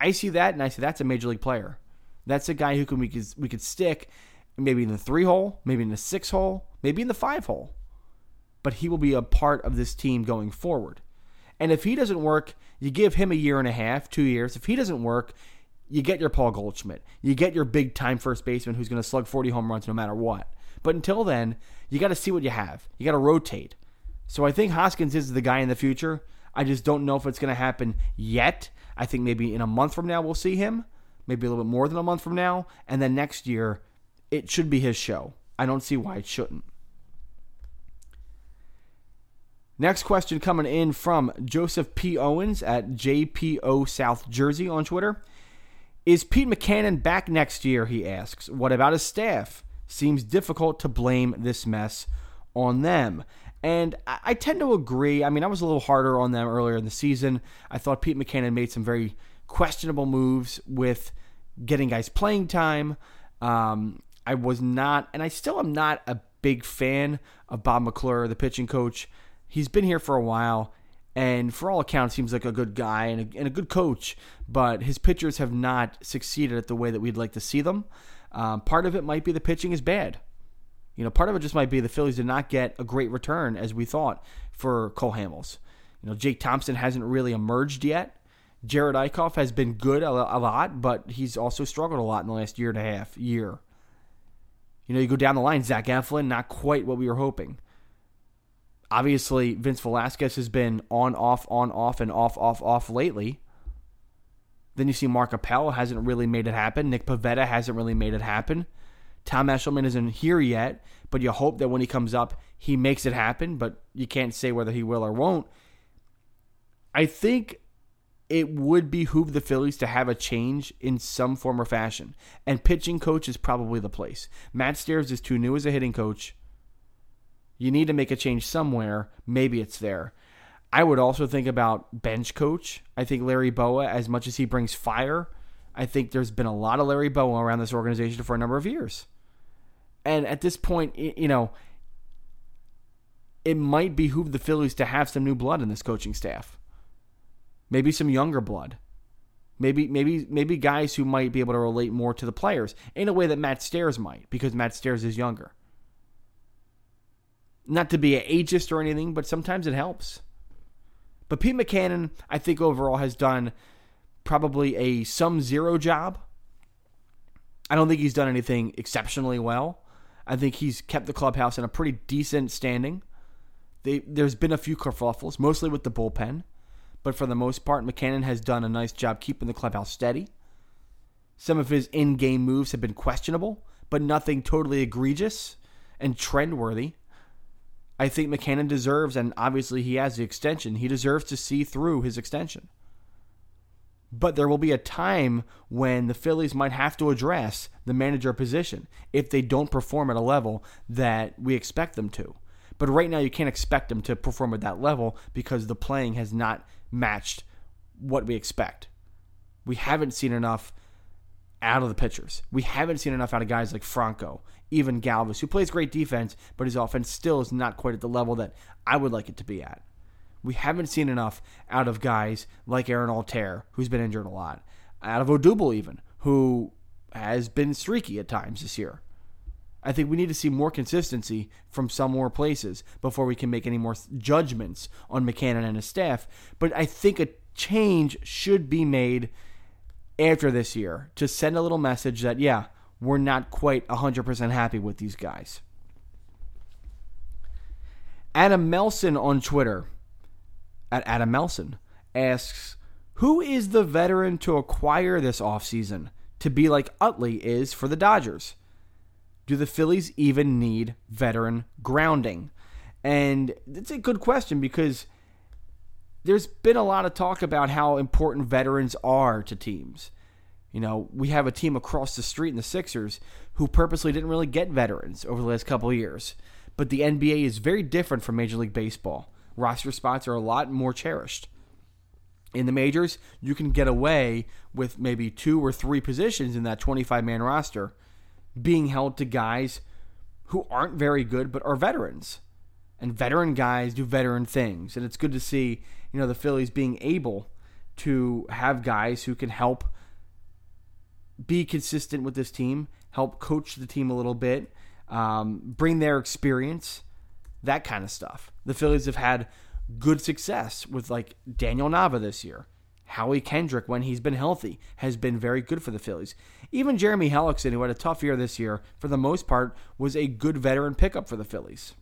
I see that, and I say that's a major league player. That's a guy who can we could we could stick maybe in the three hole, maybe in the six hole, maybe in the five hole but he will be a part of this team going forward. And if he doesn't work, you give him a year and a half, two years. If he doesn't work, you get your Paul Goldschmidt. You get your big time first baseman who's going to slug 40 home runs no matter what. But until then, you got to see what you have. You got to rotate. So I think Hoskins is the guy in the future. I just don't know if it's going to happen yet. I think maybe in a month from now we'll see him, maybe a little bit more than a month from now, and then next year it should be his show. I don't see why it shouldn't. Next question coming in from Joseph P. Owens at JPO South Jersey on Twitter. Is Pete Mackanin back next year? He asks. What about his staff? Seems difficult to blame this mess on them. And I, tend to agree. I mean, I was a little harder on them earlier in the season. I thought Pete Mackanin made some very questionable moves with getting guys playing time. Um, I was not, and I still am not a big fan of Bob McClure, the pitching coach. He's been here for a while, and for all accounts, seems like a good guy and a, and a good coach. But his pitchers have not succeeded at the way that we'd like to see them. Um, part of it might be the pitching is bad. You know, part of it just might be the Phillies did not get a great return as we thought for Cole Hamels. You know, Jake Thompson hasn't really emerged yet. Jerad Eickhoff has been good a, a lot, but he's also struggled a lot in the last year and a half, year. You know, you go down the line, Zach Eflin, not quite what we were hoping. Obviously, Vince Velasquez has been on, off, on, off, and off, off, off lately. Then you see Mark Appel hasn't really made it happen. Nick Pivetta hasn't really made it happen. Tom Eshelman isn't here yet, but you hope that when he comes up, he makes it happen, but you can't say whether he will or won't. I think it would behoove the Phillies to have a change in some form or fashion. And pitching coach is probably the place. Matt Stairs is too new as a hitting coach. You need to make a change somewhere. Maybe it's there. I would also think about bench coach. I think Larry Bowa, as much as he brings fire, I think there's been a lot of Larry Bowa around this organization for a number of years. And at this point, you know, it might behoove the Phillies to have some new blood in this coaching staff maybe some younger blood. Maybe maybe maybe guys who might be able to relate more to the players in a way that Matt Stairs might, because Matt Stairs is younger. Not to be an ageist or anything, but sometimes it helps. But Pete Mackanin, I think overall has done probably a sum zero job. I don't think he's done anything exceptionally well. I think he's kept the clubhouse in a pretty decent standing. They, there's been a few kerfuffles, mostly with the bullpen but for the most part, Mackanin has done a nice job keeping the clubhouse steady. Some of his in game moves have been questionable, but nothing totally egregious and trendworthy. I think Mackanin deserves, and obviously he has the extension, he deserves to see through his extension. But there will be a time when the Phillies might have to address the manager position if they don't perform at a level that we expect them to. But right now, you can't expect them to perform at that level because the playing has not matched what we expect. We haven't seen enough out of the pitchers. We haven't seen enough out of guys like Franco, even Galvis, who plays great defense, but his offense still is not quite at the level that I would like it to be at. We haven't seen enough out of guys like Aaron Altherr, who's been injured a lot, out of Odubel even, who has been streaky at times this year. I think we need to see more consistency from some more places before we can make any more judgments on Mackanin and his staff. But I think a change should be made after this year to send a little message that, yeah, we're not quite 100% happy with these guys. Adam Melson on Twitter, at Adam Melson, asks, Who is the veteran to acquire this offseason to be like Utley is for the Dodgers? do the Phillies even need veteran grounding? And it's a good question because there's been a lot of talk about how important veterans are to teams. You know, we have a team across the street in the Sixers who purposely didn't really get veterans over the last couple years. But the NBA is very different from Major League Baseball. Roster spots are a lot more cherished. In the majors, you can get away with maybe two or three positions in that 25 man roster being held to guys who aren't very good but are veterans. And veteran guys do veteran things. And it's good to see, you know, the Phillies being able to have guys who can help be consistent with this team, help coach the team a little bit, um, bring their experience, that kind of stuff. The Phillies have had good success with like Daniel Nava this year. Howie Kendrick, when he's been healthy, has been very good for the Phillies. Even Jeremy Hellickson, who had a tough year this year, for the most part, was a good veteran pickup for the Phillies.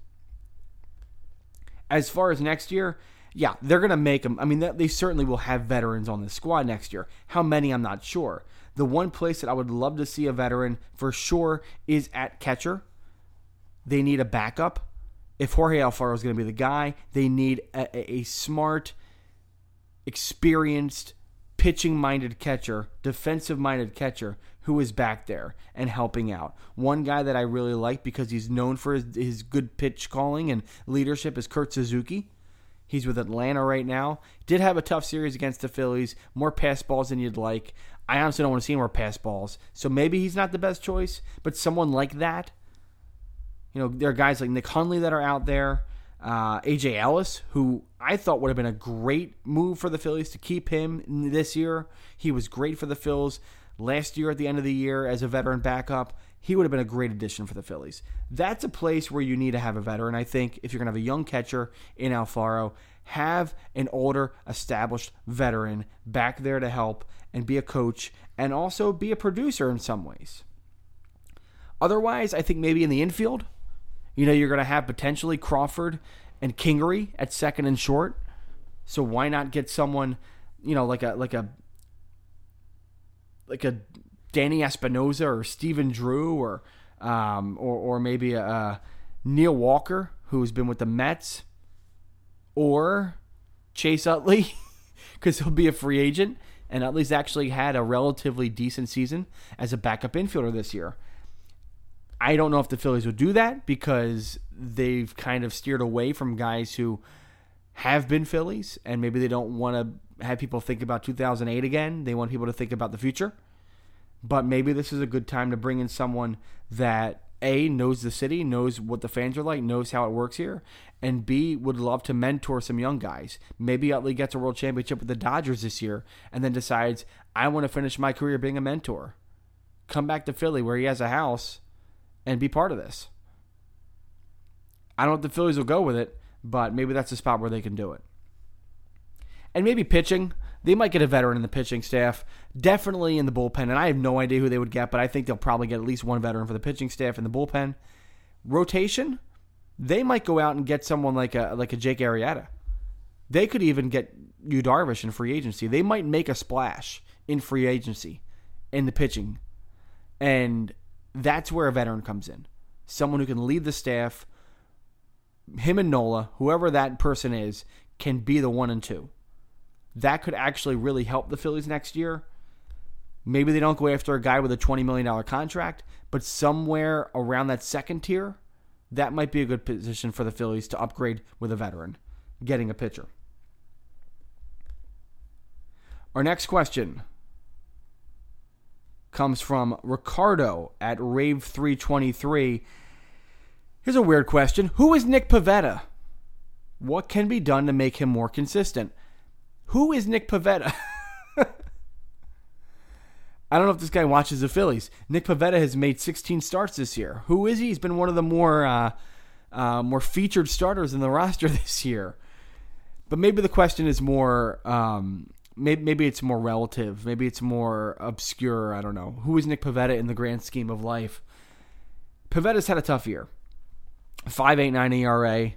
As far as next year, yeah, they're going to make them. I mean, they certainly will have veterans on the squad next year. How many, I'm not sure. The one place that I would love to see a veteran for sure is at catcher. They need a backup. If Jorge Alfaro is going to be the guy, they need a, a smart – experienced, pitching minded catcher, defensive minded catcher who is back there and helping out. One guy that I really like because he's known for his, his good pitch calling and leadership is Kurt Suzuki. He's with Atlanta right now. Did have a tough series against the Phillies, more pass balls than you'd like. I honestly don't want to see more pass balls. So maybe he's not the best choice, but someone like that. You know, there are guys like Nick Hundley that are out there. Uh, AJ Ellis, who I thought would have been a great move for the Phillies to keep him this year. He was great for the Phils last year at the end of the year as a veteran backup. He would have been a great addition for the Phillies. That's a place where you need to have a veteran. I think if you're going to have a young catcher in Alfaro, have an older, established veteran back there to help and be a coach and also be a producer in some ways. Otherwise, I think maybe in the infield, you know, you're going to have potentially Crawford and Kingery at second and short. So why not get someone, you know, like a like a like a Danny Espinosa or Stephen Drew or um, or or maybe a, a Neil Walker who's been with the Mets or Chase Utley because he'll be a free agent and Utley's actually had a relatively decent season as a backup infielder this year. I don't know if the Phillies would do that because they've kind of steered away from guys who have been Phillies and maybe they don't want to have people think about 2008 again. They want people to think about the future. But maybe this is a good time to bring in someone that A knows the city, knows what the fans are like, knows how it works here, and B would love to mentor some young guys. Maybe Utley gets a world championship with the Dodgers this year and then decides, I want to finish my career being a mentor. Come back to Philly where he has a house and be part of this. I don't know if the Phillies will go with it, but maybe that's a spot where they can do it. And maybe pitching. They might get a veteran in the pitching staff, definitely in the bullpen. And I have no idea who they would get, but I think they'll probably get at least one veteran for the pitching staff in the bullpen. Rotation, they might go out and get someone like a like a Jake Arrieta. They could even get Yu Darvish in free agency. They might make a splash in free agency in the pitching. And that's where a veteran comes in. Someone who can lead the staff. Him and Nola, whoever that person is, can be the one and two. That could actually really help the Phillies next year. Maybe they don't go after a guy with a $20 million contract, but somewhere around that second tier, that might be a good position for the Phillies to upgrade with a veteran, getting a pitcher. Our next question comes from Ricardo at Rave323. Here's a weird question Who is Nick Pivetta? What can be done to make him more consistent? Who is Nick Pivetta? I don't know if this guy watches the Phillies. Nick Pivetta has made 16 starts this year. Who is he? He's been one of the more uh, uh, more featured starters in the roster this year. But maybe the question is more um, maybe, maybe it's more relative. Maybe it's more obscure. I don't know. Who is Nick Pivetta in the grand scheme of life? Pivetta's had a tough year. 5.89 ERA.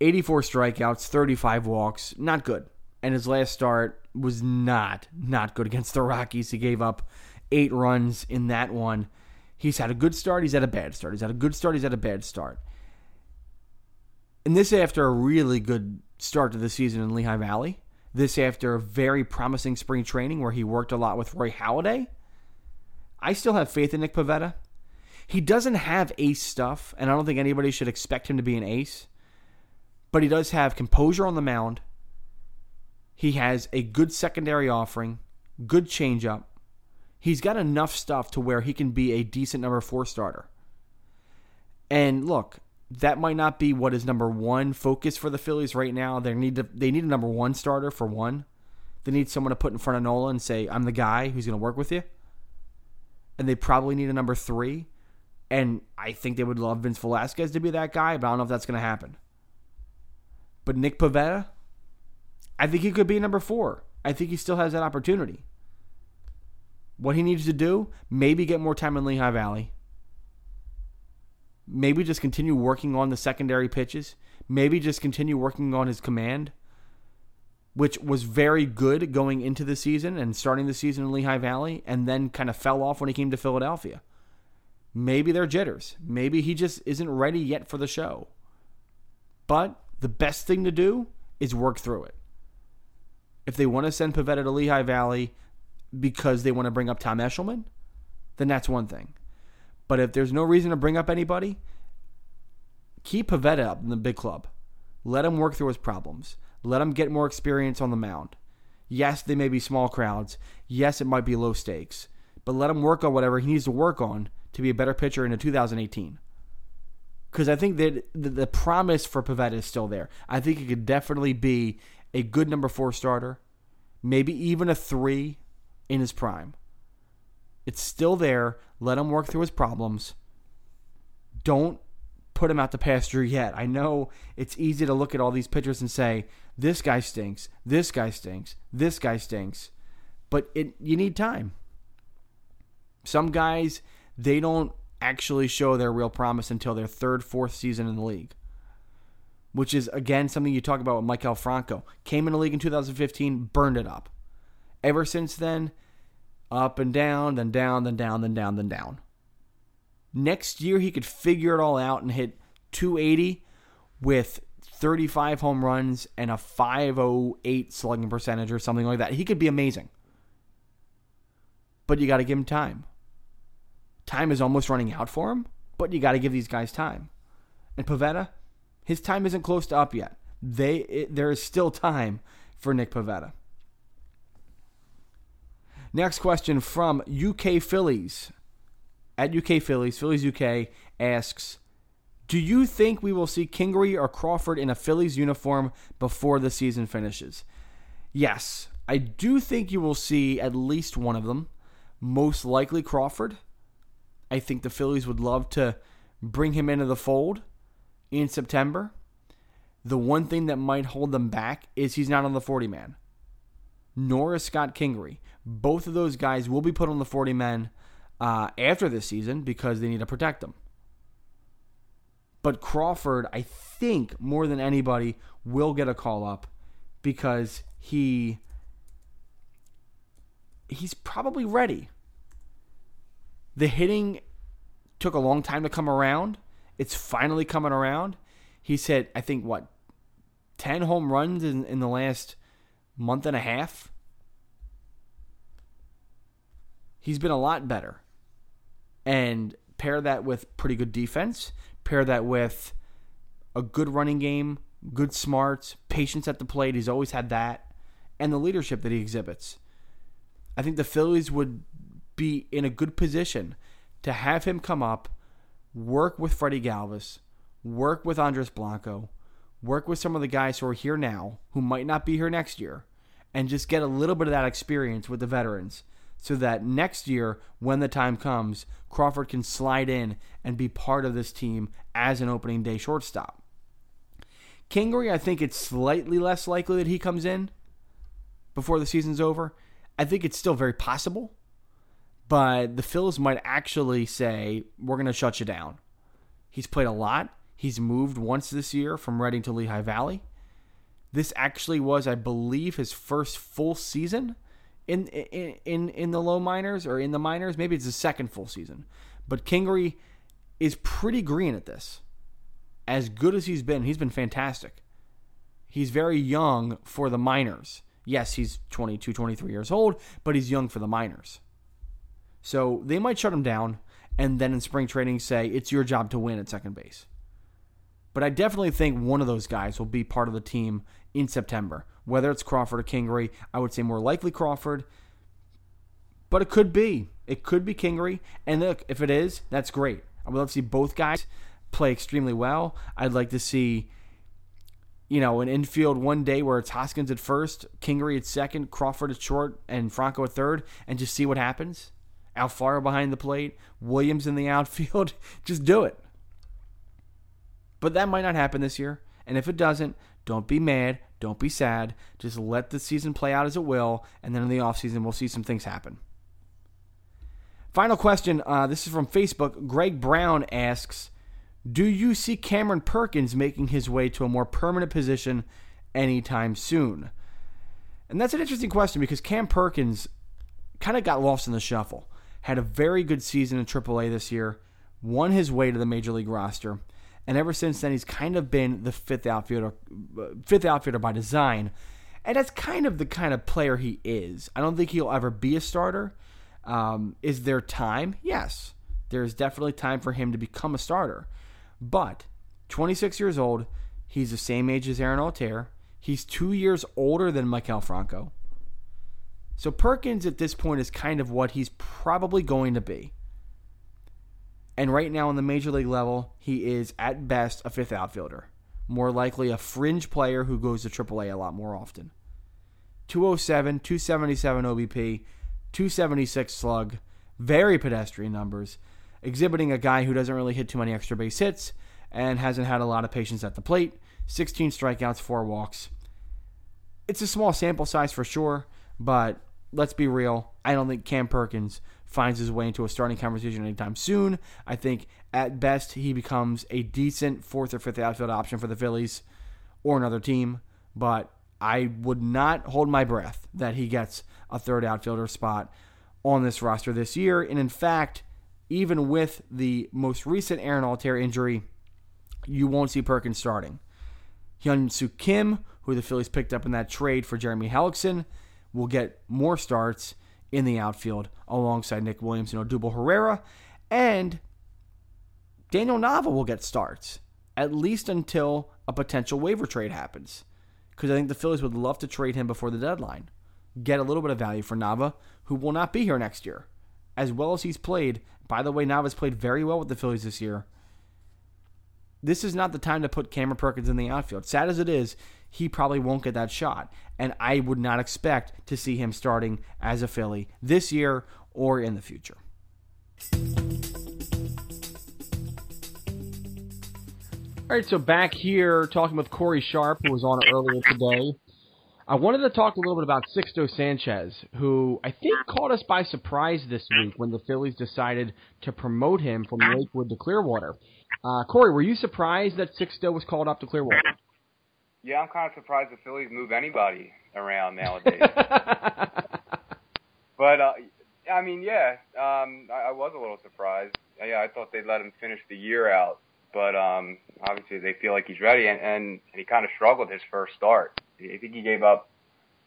84 strikeouts, 35 walks. Not good. And his last start was not not good against the Rockies. He gave up 8 runs in that one. He's had a good start, he's had a bad start. He's had a good start, he's had a bad start. And this after a really good start to the season in Lehigh Valley. This after a very promising spring training where he worked a lot with Roy Halladay. I still have faith in Nick Pivetta. He doesn't have ace stuff, and I don't think anybody should expect him to be an ace. But he does have composure on the mound. He has a good secondary offering, good changeup. He's got enough stuff to where he can be a decent number four starter. And look, that might not be what is number one focus for the Phillies right now. They need to they need a number one starter for one. They need someone to put in front of Nola and say, "I'm the guy who's going to work with you." And they probably need a number three. And I think they would love Vince Velasquez to be that guy, but I don't know if that's going to happen. But Nick Pivetta, I think he could be number four. I think he still has that opportunity. What he needs to do, maybe get more time in Lehigh Valley maybe just continue working on the secondary pitches, maybe just continue working on his command, which was very good going into the season and starting the season in Lehigh Valley, and then kind of fell off when he came to Philadelphia. Maybe they're jitters. Maybe he just isn't ready yet for the show. But the best thing to do is work through it. If they want to send Pivetta to Lehigh Valley because they want to bring up Tom Eshelman, then that's one thing. But if there's no reason to bring up anybody, keep Pivetta up in the big club. Let him work through his problems. Let him get more experience on the mound. Yes, they may be small crowds. Yes, it might be low stakes. But let him work on whatever he needs to work on to be a better pitcher into 2018. Because I think that the promise for Pivetta is still there. I think he could definitely be a good number four starter, maybe even a three in his prime. It's still there. Let him work through his problems. Don't put him out to pasture yet. I know it's easy to look at all these pitchers and say, this guy stinks, this guy stinks, this guy stinks. But it you need time. Some guys, they don't actually show their real promise until their third, fourth season in the league. Which is again something you talk about with Maikel Franco. Came in the league in 2015, burned it up. Ever since then, up and down, then down, then down, then down, then down. Next year, he could figure it all out and hit 280 with 35 home runs and a 508 slugging percentage or something like that. He could be amazing. But you got to give him time. Time is almost running out for him, but you got to give these guys time. And Pivetta, his time isn't close to up yet. They it, there is still time for Nick Pivetta. Next question from UK Phillies. At UK Phillies, Phillies UK asks, do you think we will see Kingery or Crawford in a Phillies uniform before the season finishes? Yes, I do think you will see at least one of them. Most likely Crawford. I think the Phillies would love to bring him into the fold in September. The one thing that might hold them back is he's not on the 40 man nor is Scott Kingery. Both of those guys will be put on the 40 men uh, after this season because they need to protect them. But Crawford, I think more than anybody, will get a call up because he he's probably ready. The hitting took a long time to come around. It's finally coming around. He said, I think what, ten home runs in, in the last month and a half. He's been a lot better. And pair that with pretty good defense, pair that with a good running game, good smarts, patience at the plate. He's always had that, and the leadership that he exhibits. I think the Phillies would be in a good position to have him come up, work with Freddie Galvis, work with Andres Blanco, work with some of the guys who are here now who might not be here next year and just get a little bit of that experience with the veterans so that next year when the time comes Crawford can slide in and be part of this team as an opening day shortstop. Kingery, I think it's slightly less likely that he comes in before the season's over. I think it's still very possible, but the Phils might actually say, we're going to shut you down. He's played a lot. He's moved once this year from Reading to Lehigh Valley. This actually was, I believe, his first full season in in in, in the low minors or in the minors. Maybe it's his second full season. But Kingery is pretty green at this. As good as he's been, he's been fantastic. He's very young for the minors. Yes, he's 22, 23 years old, but he's young for the minors. So they might shut him down and then in spring training say, it's your job to win at second base. But I definitely think one of those guys will be part of the team in September. Whether it's Crawford or Kingery, I would say more likely Crawford. But it could be. It could be Kingery. And look, if it is, that's great. I would love to see both guys play extremely well. I'd like to see, you know, an infield one day where it's Hoskins at first, Kingery at second, Crawford at short, and Franco at third, and just see what happens. Alfaro behind the plate, Williams in the outfield. just do it. But that might not happen this year. And if it doesn't, don't be mad. Don't be sad. Just let the season play out as it will. And then in the offseason, we'll see some things happen. Final question. Uh, this is from Facebook. Greg Brown asks Do you see Cameron Perkins making his way to a more permanent position anytime soon? And that's an interesting question because Cam Perkins kind of got lost in the shuffle. Had a very good season in AAA this year, won his way to the major league roster, and ever since then he's kind of been the fifth outfielder, fifth outfielder by design, and that's kind of the kind of player he is. I don't think he'll ever be a starter. Um, is there time? Yes, there is definitely time for him to become a starter, but 26 years old. He's the same age as Aaron Altherr. He's two years older than Maikel Franco. So Perkins at this point is kind of what he's probably going to be. And right now on the major league level, he is at best a fifth outfielder. More likely a fringe player who goes to AAA a lot more often. 207, 277 OBP, 276 slug, very pedestrian numbers, exhibiting a guy who doesn't really hit too many extra base hits and hasn't had a lot of patience at the plate. 16 strikeouts, 4 walks. It's a small sample size for sure, but let's be real. I don't think Cam Perkins finds his way into a starting conversation anytime soon. I think at best he becomes a decent fourth or fifth outfield option for the Phillies or another team, but I would not hold my breath that he gets a third outfielder spot on this roster this year. And in fact, even with the most recent Aaron Altherr injury, you won't see Perkins starting. Hyun-Soo Kim, who the Phillies picked up in that trade for Jeremy Hellickson, will get more starts in the outfield alongside Nick Williams and Odubel Herrera. And Daniel Nava will get starts, at least until a potential waiver trade happens. Because I think the Phillies would love to trade him before the deadline. Get a little bit of value for Nava, who will not be here next year. As well as he's played. By the way, Nava's played very well with the Phillies this year. This is not the time to put Cameron Perkins in the outfield. Sad as it is, he probably won't get that shot. And I would not expect to see him starting as a Philly this year or in the future. All right, so back here talking with Corey Sharp, who was on earlier today. I wanted to talk a little bit about Sixto Sanchez, who I think caught us by surprise this week when the Phillies decided to promote him from Lakewood to Clearwater. Uh, Corey, were you surprised that Sixto was called up to Clearwater? Yeah, I'm kind of surprised the Phillies move anybody around nowadays. but uh, I mean, yeah, um, I, I was a little surprised. Yeah, I thought they'd let him finish the year out, but um, obviously they feel like he's ready, and, and, and he kind of struggled his first start. I think he gave up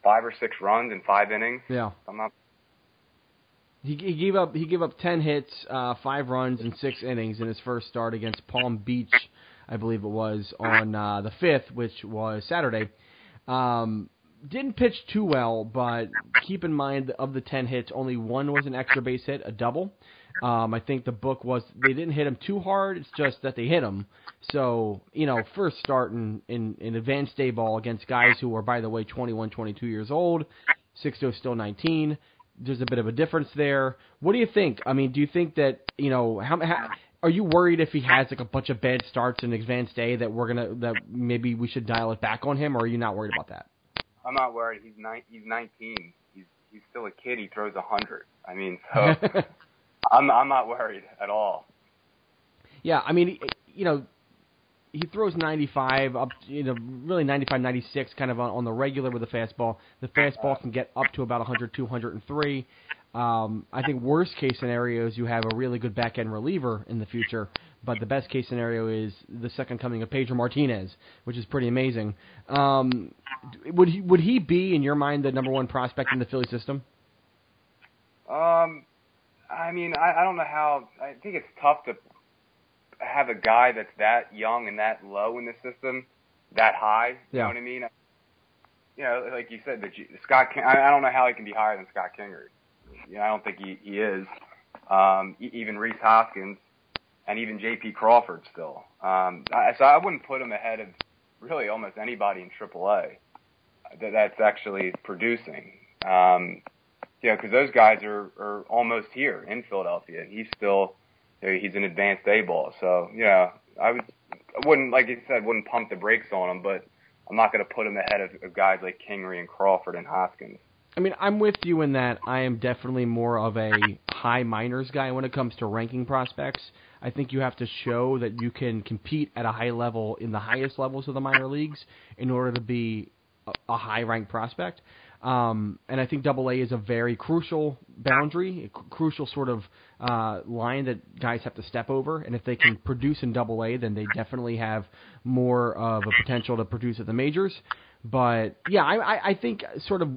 five or six runs in five innings. Yeah, I'm not. He, he gave up he gave up ten hits, uh, five runs in six innings in his first start against Palm Beach, I believe it was on uh, the fifth, which was Saturday. Um, didn't pitch too well, but keep in mind of the ten hits, only one was an extra base hit, a double. Um, I think the book was they didn't hit him too hard. It's just that they hit him. So you know, first start in in, in advanced day ball against guys who are, by the way, 21, 22 years old. Sixto still 19. There's a bit of a difference there. What do you think? I mean, do you think that you know how, how are you worried if he has like a bunch of bad starts in advanced day that we're gonna that maybe we should dial it back on him, or are you not worried about that? I'm not worried. He's nine. He's 19. He's he's still a kid. He throws a hundred. I mean, so I'm I'm not worried at all. Yeah, I mean, you know, he throws 95 up, you know, really 95, 96, kind of on, on the regular with the fastball. The fastball can get up to about 100, 203. Um, I think worst case scenario is you have a really good back end reliever in the future, but the best case scenario is the second coming of Pedro Martinez, which is pretty amazing. Um, would he would he be in your mind the number one prospect in the Philly system? Um, I mean, I, I don't know how. I think it's tough to have a guy that's that young and that low in the system, that high. You Yeah. know what I mean? You know, like you said, that you, Scott. King, I, I don't know how he can be higher than Scott Kingery. You know, I don't think he he is. Um, even Rhys Hoskins and even J.P. Crawford still. Um, I, so I wouldn't put him ahead of really almost anybody in AAA that that's actually producing. Um, you know, because those guys are are almost here in Philadelphia. He's still you know, he's an advanced A ball. So yeah, I would I wouldn't like you said wouldn't pump the brakes on him, but I'm not going to put him ahead of, of guys like Kingery and Crawford and Hoskins. I mean, I'm with you in that I am definitely more of a high minors guy when it comes to ranking prospects. I think you have to show that you can compete at a high level in the highest levels of the minor leagues in order to be a, a high ranked prospect. Um, and I think Double A is a very crucial boundary, crucial sort of uh, line that guys have to step over. And if they can produce in Double A, then they definitely have more of a potential to produce at the majors. But yeah, I, I, I think sort of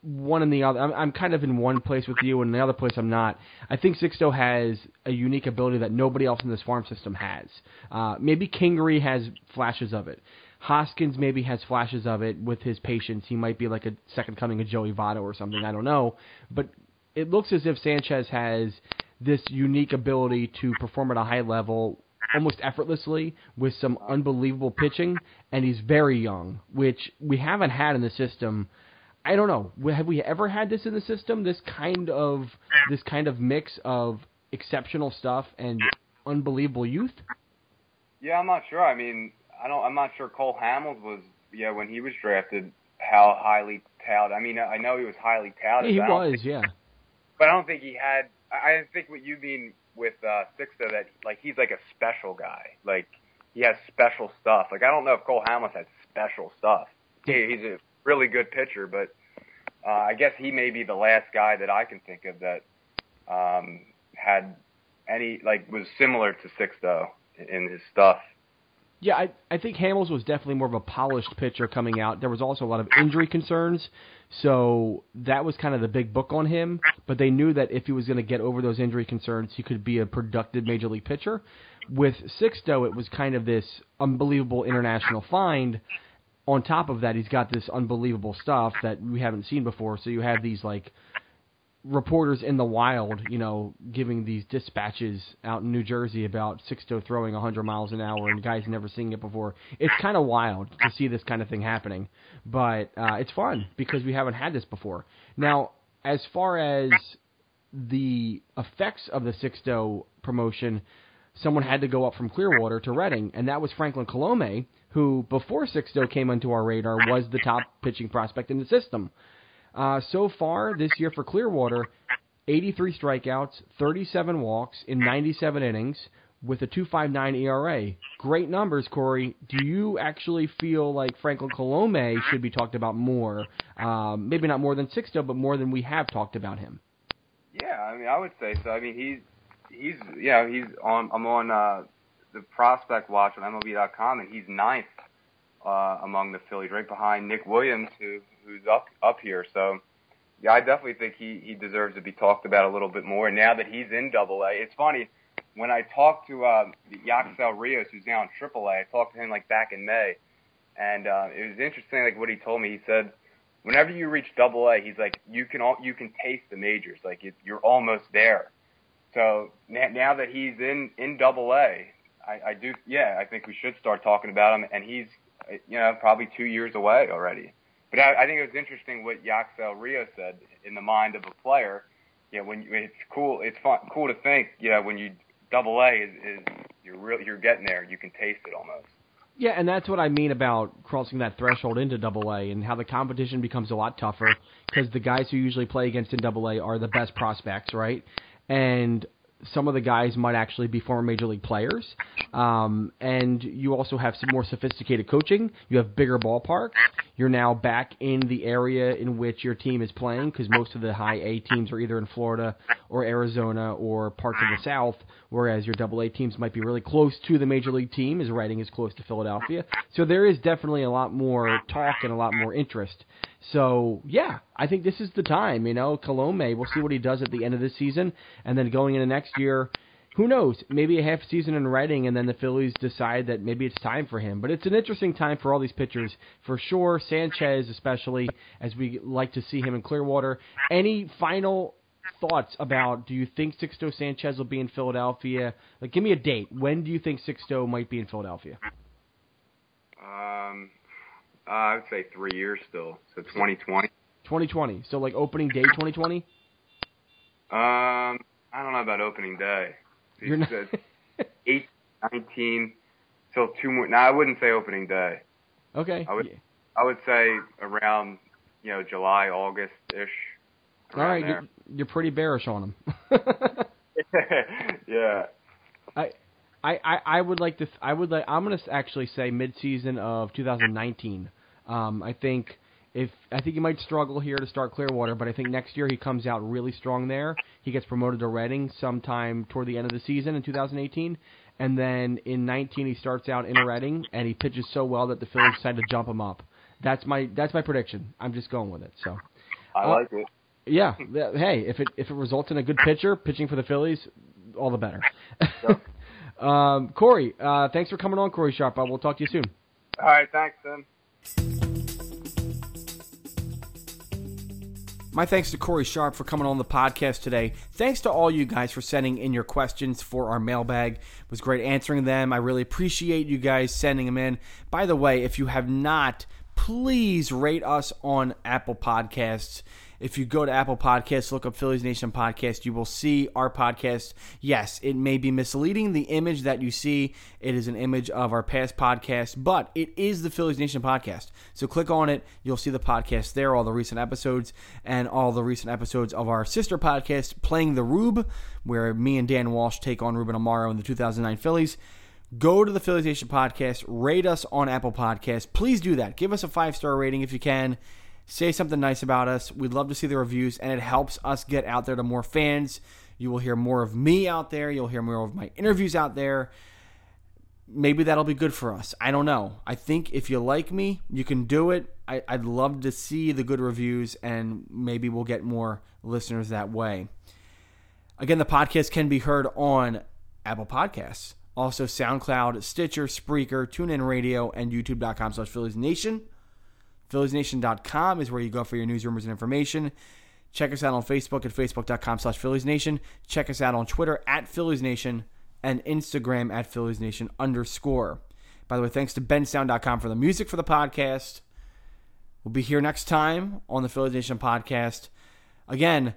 one and the other. I'm, I'm kind of in one place with you, and the other place I'm not. I think Sixto has a unique ability that nobody else in this farm system has. Uh, maybe Kingery has flashes of it. Hoskins maybe has flashes of it with his patience. He might be like a second coming of Joey Votto or something. I don't know, but it looks as if Sanchez has this unique ability to perform at a high level almost effortlessly with some unbelievable pitching, and he's very young, which we haven't had in the system. I don't know. Have we ever had this in the system? This kind of this kind of mix of exceptional stuff and unbelievable youth. Yeah, I'm not sure. I mean, I don't. I'm not sure Cole Hamels was. Yeah, when he was drafted, how highly touted. I mean, I know he was highly touted. Yeah, he was. Think, yeah. But I don't think he had. I think what you mean with uh, Sixto that like he's like a special guy. Like he has special stuff. Like I don't know if Cole Hamels has special stuff. He, he's a really good pitcher, but uh, I guess he may be the last guy that I can think of that um, had any like was similar to Sixto in his stuff. Yeah, I I think Hamels was definitely more of a polished pitcher coming out. There was also a lot of injury concerns, so that was kind of the big book on him. But they knew that if he was going to get over those injury concerns, he could be a productive major league pitcher. With Sixto, it was kind of this unbelievable international find. On top of that, he's got this unbelievable stuff that we haven't seen before. So you have these like reporters in the wild, you know, giving these dispatches out in New Jersey about Sixto throwing 100 miles an hour and guys never seen it before. It's kind of wild to see this kind of thing happening, but uh, it's fun because we haven't had this before. Now, as far as the effects of the Sixto promotion, someone had to go up from Clearwater to Reading, and that was Franklyn Kilome, who before Sixto came onto our radar was the top pitching prospect in the system. Uh, so far this year for Clearwater, 83 strikeouts, 37 walks in 97 innings with a 2.59 ERA. Great numbers, Corey. Do you actually feel like Franklyn Kilome should be talked about more? Um, maybe not more than Sixto, but more than we have talked about him. Yeah, I mean, I would say so. I mean, he's he's yeah he's on. I'm on uh, the prospect watch on MLB.com, and he's ninth uh, among the Phillies, right behind Nick Williams, who who's up up here. So yeah, I definitely think he he deserves to be talked about a little bit more. And now that he's in Double A, it's funny when I talked to uh, Yacksel Rios, who's now in Triple A. I talked to him like back in May, and uh, it was interesting like what he told me. He said whenever you reach Double A, he's like you can all you can taste the majors, like it, you're almost there. So now that he's in in Double A, I, I do yeah I think we should start talking about him, and he's you know probably two years away already. But I, I think it was interesting what Yacksel Rio said in the mind of a player. You know, when it's cool, it's fun, cool to think. You know, when you double A is, is you're real, you're getting there. You can taste it almost. Yeah, and that's what I mean about crossing that threshold into Double A and how the competition becomes a lot tougher because the guys who usually play against in Double A are the best prospects, right? And some of the guys might actually be former major league players. Um, and you also have some more sophisticated coaching. You have bigger ballparks. You're now back in the area in which your team is playing because most of the high A teams are either in Florida or Arizona or parts of the South, whereas your double A teams might be really close to the major league team, as Reading is close to Philadelphia. So there is definitely a lot more talk and a lot more interest. So yeah, I think this is the time. You know, Kilome. We'll see what he does at the end of this season, and then going into next year. Who knows? Maybe a half season in Reading, and then the Phillies decide that maybe it's time for him. But it's an interesting time for all these pitchers, for sure. Sanchez, especially, as we like to see him in Clearwater. Any final thoughts about? Do you think Sixto Sanchez will be in Philadelphia? Like, give me a date. When do you think Sixto might be in Philadelphia? Um, uh, I would say three years still. So 2020. 2020. So like opening day 2020. Um, I don't know about opening day. You're not. eight, 19, till two more. No, I wouldn't say opening day. Okay. I would. Yeah. I would say around you know July, August ish. All right, you're, you're pretty bearish on him. yeah. I I, I, would like to. I would like. I'm going to actually say mid-season of 2019. Um, I think if I think he might struggle here to start Clearwater, but I think next year he comes out really strong there. He gets promoted to Reading sometime toward the end of the season in 2018, and then in 19 he starts out in Reading and he pitches so well that the Phillies decide to jump him up. That's my that's my prediction. I'm just going with it. So. I Uh, like it. Yeah. hey, if it if it results in a good pitcher pitching for the Phillies, all the better. um, Corey, uh, thanks for coming on, Corey Sharp. I will talk to you soon. All right, thanks, Tim. My thanks to Corey Sharp for coming on the podcast today. Thanks to all you guys for sending in your questions for our mailbag. It was great answering them. I really appreciate you guys sending them in. By the way, if you have not, please rate us on Apple Podcasts. If you go to Apple Podcasts, look up Phillies Nation Podcast, you will see our podcast. Yes, it may be misleading. The image that you see, it is an image of our past podcast, but it is the Phillies Nation Podcast. So click on it. You'll see the podcast there, all the recent episodes, and all the recent episodes of our sister podcast, Playing the Rube, where me and Dan Walsh take on Ruben Amaro in the 2009 Phillies go to the Phillies Nation podcast, rate us on Apple Podcasts. Please do that. Give us a five star rating if you can. Say something nice about us. We'd love to see the reviews, and it helps us get out there to more fans. You will hear more of me out there. You'll hear more of my interviews out there. Maybe that'll be good for us. I don't know. I think if you like me, you can do it. I, I'd love to see the good reviews, and maybe we'll get more listeners that way. Again, the podcast can be heard on Apple Podcasts, also SoundCloud, Stitcher, Spreaker, TuneIn Radio, and YouTube.com slash Phillies Nation. PhilliesNation.com is where you go for your news, rumors, and information. Check us out on Facebook at Facebook.com slash Phillies Nation. Check us out on Twitter at Phillies Nation and Instagram at Phillies Nation underscore. By the way, thanks to BenSound.com for the music for the podcast. We'll be here next time on the Phillies Nation podcast. Again,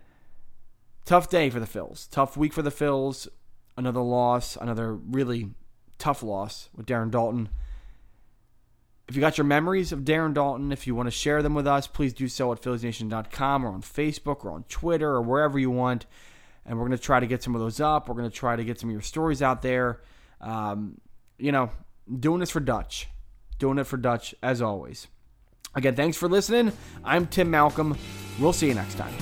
tough day for the Phils. Tough week for the Phils. Another loss, another really tough loss with Darren Daulton. If you got your memories of Darren Daulton, if you want to share them with us, please do so at PhilliesNation.com or on Facebook or on Twitter or wherever you want. And we're going to try to get some of those up. We're going to try to get some of your stories out there. Um, you know, doing this for Dutch. Doing it for Dutch as always. Again, thanks for listening. I'm Tim Malcolm. We'll see you next time.